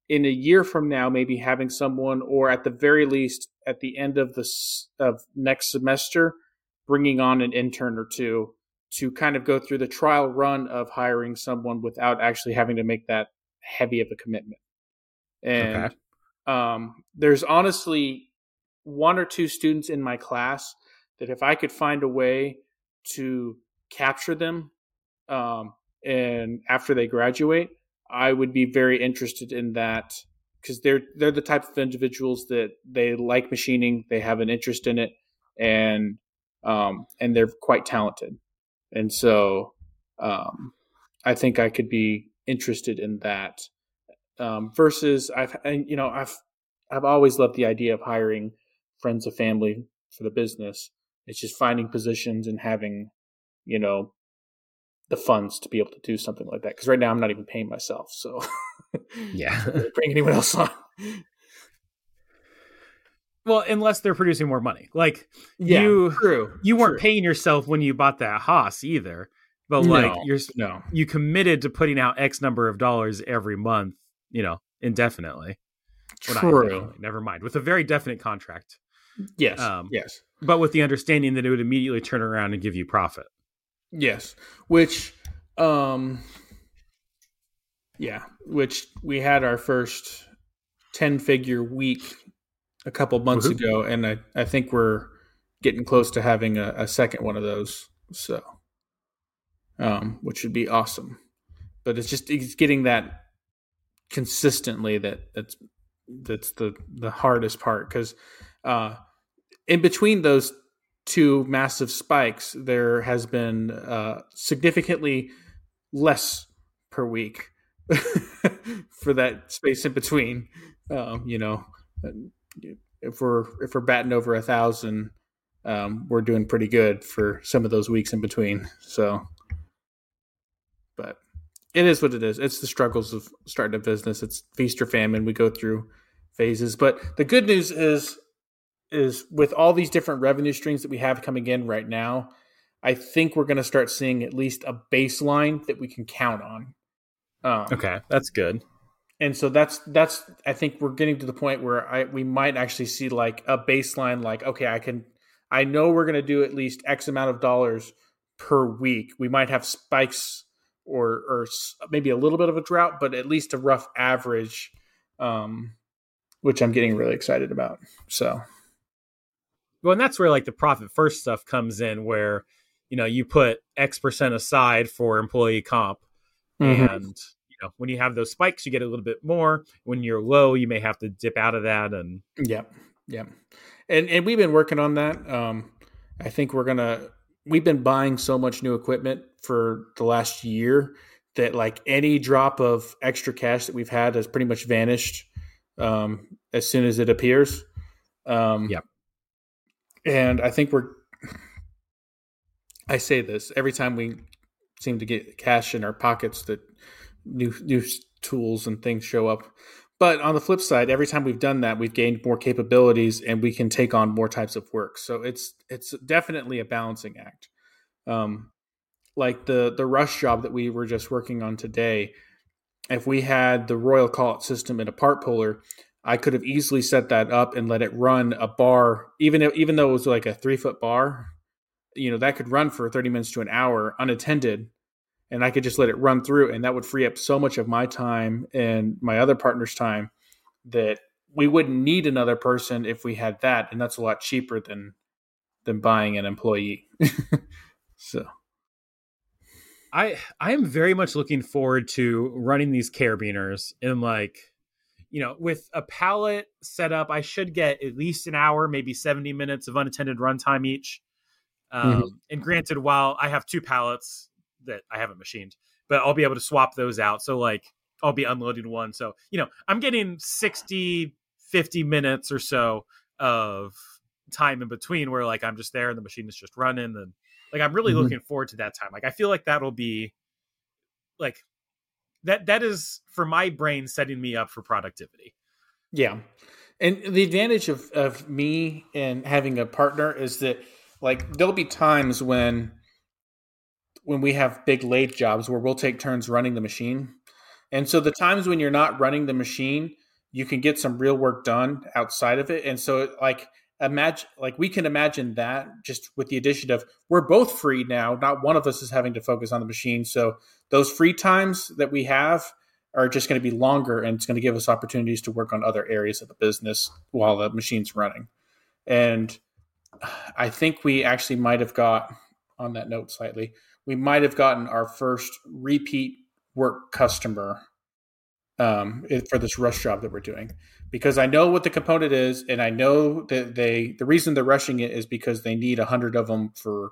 in a year from now maybe having someone, or at the very least at the end of this of next semester, bringing on an intern or two to kind of go through the trial run of hiring someone without actually having to make that heavy of a commitment. And Okay. um, there's honestly one or two students in my class that if I could find a way to capture them um, and after they graduate, I would be very interested in that because they're they're the type of individuals that they like machining, they have an interest in it, and um, and they're quite talented, and so um, I think I could be interested in that. Um, versus I've and, you know I've I've always loved the idea of hiring friends of family for the business. It's just finding positions and having you know the funds to be able to do something like that. Because right now I'm not even paying myself, so Yeah. bring anyone else on. Well, unless they're producing more money, like You- true. you weren't true. paying yourself when you bought that Haas either, but like No. you're No, you committed to putting out X number of dollars every month, you know, indefinitely. True. indefinitely, Never mind. With a very definite contract, Yes, Um, yes, but with the understanding that it would immediately turn around and give you profit. yes. Which, um, yeah, which we had our first ten figure week a couple months Woohoo. ago, and I I think we're getting close to having a, a second one of those. So, um, which would be awesome. But it's just it's getting that consistently that that's that's the the hardest part because uh, in between those two massive spikes, there has been uh, significantly less per week for that space in between. Um, you know, if we're if we're batting over a thousand, um, we're doing pretty good for some of those weeks in between. So, but it is what it is. It's the struggles of starting a business. It's feast or famine. We go through phases, but the good news is is with all these different revenue streams that we have coming in right now. I think we're going to start seeing at least a baseline that we can count on. Um, okay, that's good and so that's that's I think we're getting to the point where I we might actually see like a baseline like okay I can I know we're going to do at least X amount of dollars per week. We might have spikes or or maybe a little bit of a drought, but at least a rough average, um, which I'm getting really excited about. So, well, and that's where like the profit first stuff comes in, where you know you put X percent aside for employee comp, mm-hmm. and know, when you have those spikes, you get a little bit more. When you're low, you may have to dip out of that. And yeah, yeah, and and we've been working on that. Um, I think we're gonna. We've been buying so much new equipment for the last year that like any drop of extra cash that we've had has pretty much vanished um, as soon as it appears. Um, yeah, and I think we're. I say this every time we seem to get cash in our pockets that new new tools and things show up. But on the flip side, every time we've done that, we've gained more capabilities and we can take on more types of work. So it's it's definitely a balancing act. Um, like the the rush job that we were just working on today, if we had the Royal Collet system in a part puller, I could have easily set that up and let it run a bar, even if, even though it was like a three foot bar. You know that could run for thirty minutes to an hour unattended, and I could just let it run through, and that would free up so much of my time and my other partner's time that we wouldn't need another person if we had that, and that's a lot cheaper than than buying an employee. so. I I am very much looking forward to running these carabiners in like you know with a pallet set up I should get at least an hour maybe 70 minutes of unattended runtime each mm-hmm. um, mm-hmm. and granted while I have two pallets that I haven't machined, but I'll be able to swap those out. So like I'll be unloading one. So, you know, I'm getting 60, 50 minutes or so of time in between where like I'm just there and the machine is just running and like I'm really mm-hmm. looking forward to that time. Like I feel like that'll be like that that is for my brain setting me up for productivity. Yeah. And the advantage of of me and having a partner is that like there'll be times when when we have big lathe jobs where we'll take turns running the machine. And so the times when you're not running the machine, you can get some real work done outside of it. And so like imagine like we can imagine that just with the addition of we're both free now, not one of us is having to focus on the machine. So those free times that we have are just going to be longer and it's going to give us opportunities to work on other areas of the business while the machine's running. And I think we actually might have got on that note slightly we might have gotten our first repeat work customer um, for this rush job that we're doing because I know what the component is, and I know that they the reason they're rushing it is because they need a hundred of them for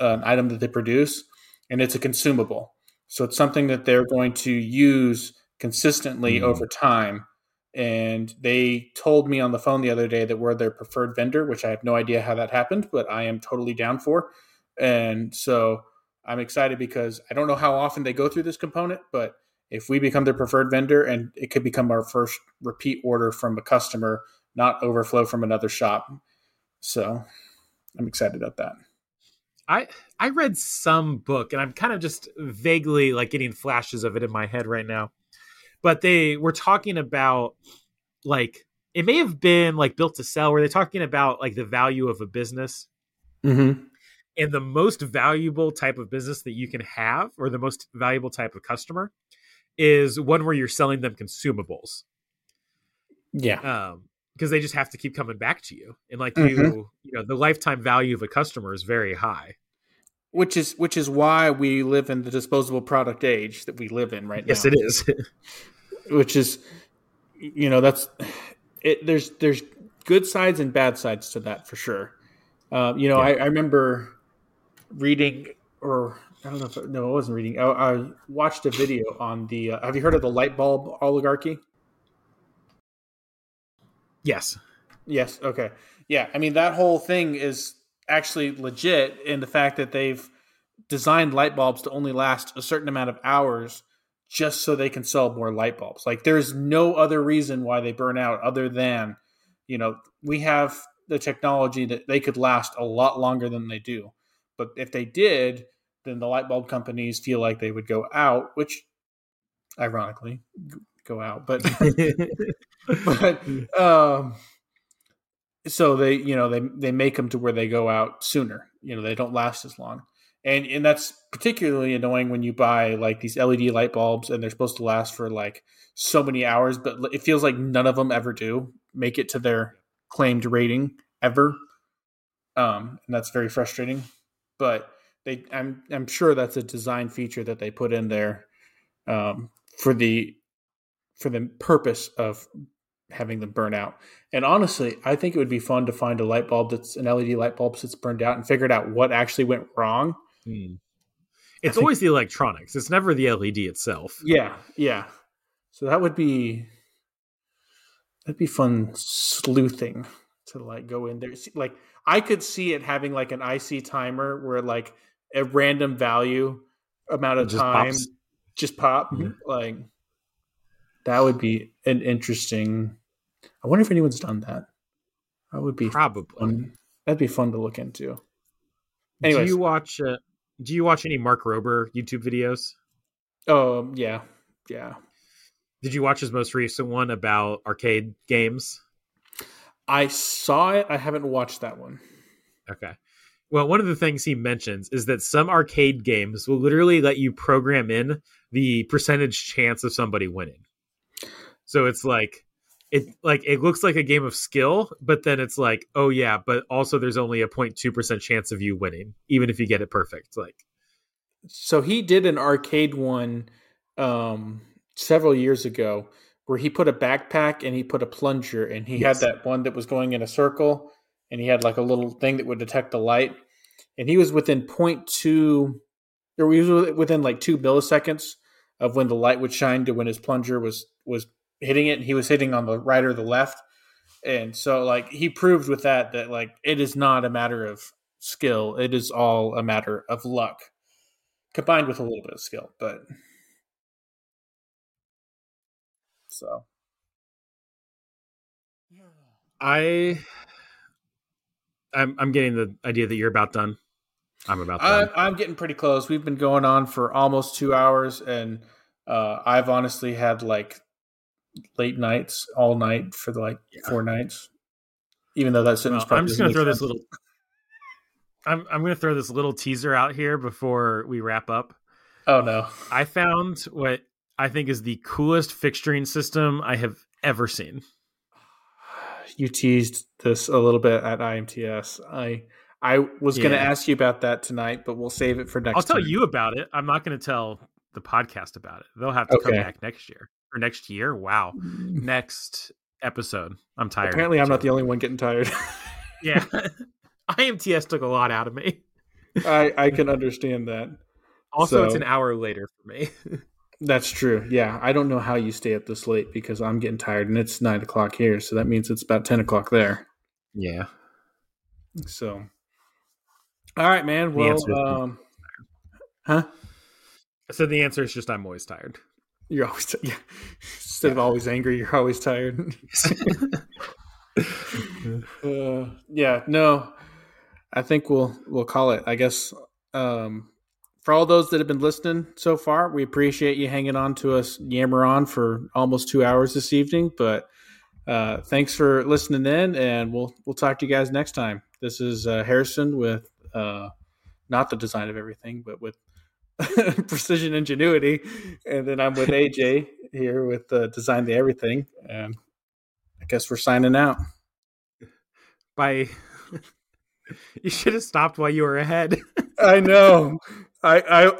an item that they produce, and it's a consumable, so it's something that they're going to use consistently mm-hmm. over time. And they told me on the phone the other day that we're their preferred vendor, which I have no idea how that happened, but I am totally down for. And so I'm excited because I don't know how often they go through this component, but if we become their preferred vendor and it could become our first repeat order from a customer, not overflow from another shop. So I'm excited about that. I I read some book and I'm kind of just vaguely like getting flashes of it in my head right now. But they were talking about like it may have been like built to sell where they're talking about like the value of a business. Mm-hmm and the most valuable type of business that you can have or the most valuable type of customer is one where you're selling them consumables. Yeah. Um because they just have to keep coming back to you and like Mhm. you you know the lifetime value of a customer is very high. Which is which is why we live in the disposable product age that we live in right yes now. Yes it is. Which is you know that's it there's there's good sides and bad sides to that for sure. Uh, you know I, I remember reading or i don't know if no i wasn't reading i, I watched a video on the uh, have you heard of the light bulb oligarchy yes Yes. Okay. Yeah. I mean, that whole thing is actually legit in the fact that they've designed light bulbs to only last a certain amount of hours just so they can sell more light bulbs. Like, there's no other reason why they burn out other than, you know, we have the technology that they could last a lot longer than they do. But if they did, then the light bulb companies feel like they would go out, which ironically go out. But but um so they you know they they make them to where they go out sooner you know they don't last as long and and that's particularly annoying when you buy like these led light bulbs and they're supposed to last for like so many hours but it feels like none of them ever do make it to their claimed rating ever um and that's very frustrating but they i'm i'm sure that's a design feature that they put in there um for the for the purpose of having them burn out. And honestly, I think it would be fun to find a light bulb that's an LED light bulb that's burned out and figured out what actually went wrong. Hmm. it's think- always the electronics it's never the led itself Yeah, yeah. So that would be that'd be fun sleuthing to like go in there. See- Like I could see it having like an IC timer where like a random value amount of just time pops. just pop. Mhm. Like that would be an interesting. I wonder if anyone's done that. That would be probably fun. That'd be fun to look into. Anyways. do you watch uh, do you watch any mark rober youtube videos Um. Yeah. Yeah. did you watch his most recent one about arcade games I saw it. I haven't watched that one. Okay. Well, one of the things he mentions is that some arcade games will literally let you program in the percentage chance of somebody winning. So it's like it like it looks like a game of skill, but then it's like, oh yeah, but also there's only a 0.2% chance of you winning, even if you get it perfect. Like So he did an arcade one um, several years ago where he put a backpack and he put a plunger and he Yes. had that one that was going in a circle and he had like a little thing that would detect the light. And he was within 0.2 or he was within like two milliseconds of when the light would shine to when his plunger was was hitting it and he was hitting on the right or the left. And so like he proved with that that like it is not a matter of skill. It is all a matter of luck combined with a little bit of skill but so I I'm I'm getting the idea that you're about done. I'm about I'm, done. I'm getting pretty close we've been going on for almost two hours and uh, i've honestly had like late nights all night for like Yeah. four nights even though that sentence Well, probably I'm just gonna throw this little. I'm I'm gonna throw this little teaser out here before we wrap up. oh no I found what I think is the coolest fixturing system I have ever seen. you teased this a little bit at imts i i was going to ask you about that tonight but we'll save it for next I'll tell time. you about it. I'm not going to tell the podcast about it. They'll have to come back next year or next year. Wow, next episode. I'm tired. apparently i'm not the only one getting tired Yeah, IMTS took a lot out of me. i i can understand that Also, it's an hour later for me. That's true. Yeah, I don't know how you stay up this late because I'm getting tired, and it's nine o'clock here, so that means it's about ten o'clock there. yeah. So, all right, man. Well, um, huh? So the answer is just I'm always tired. You're always t- yeah. Instead of always angry, you're always tired. uh, yeah, no. I think we'll we'll call it. I guess um, for all those that have been listening so far, we appreciate you hanging on to us, yammer on for almost two hours this evening. But uh, thanks for listening in, and we'll we'll talk to you guys next time. This is uh, Harrison with uh, not the design of everything, but with precision ingenuity, and then I'm with AJ here with uh, design the everything. And I guess we're signing out. By you should have stopped while you were ahead. I know. I, I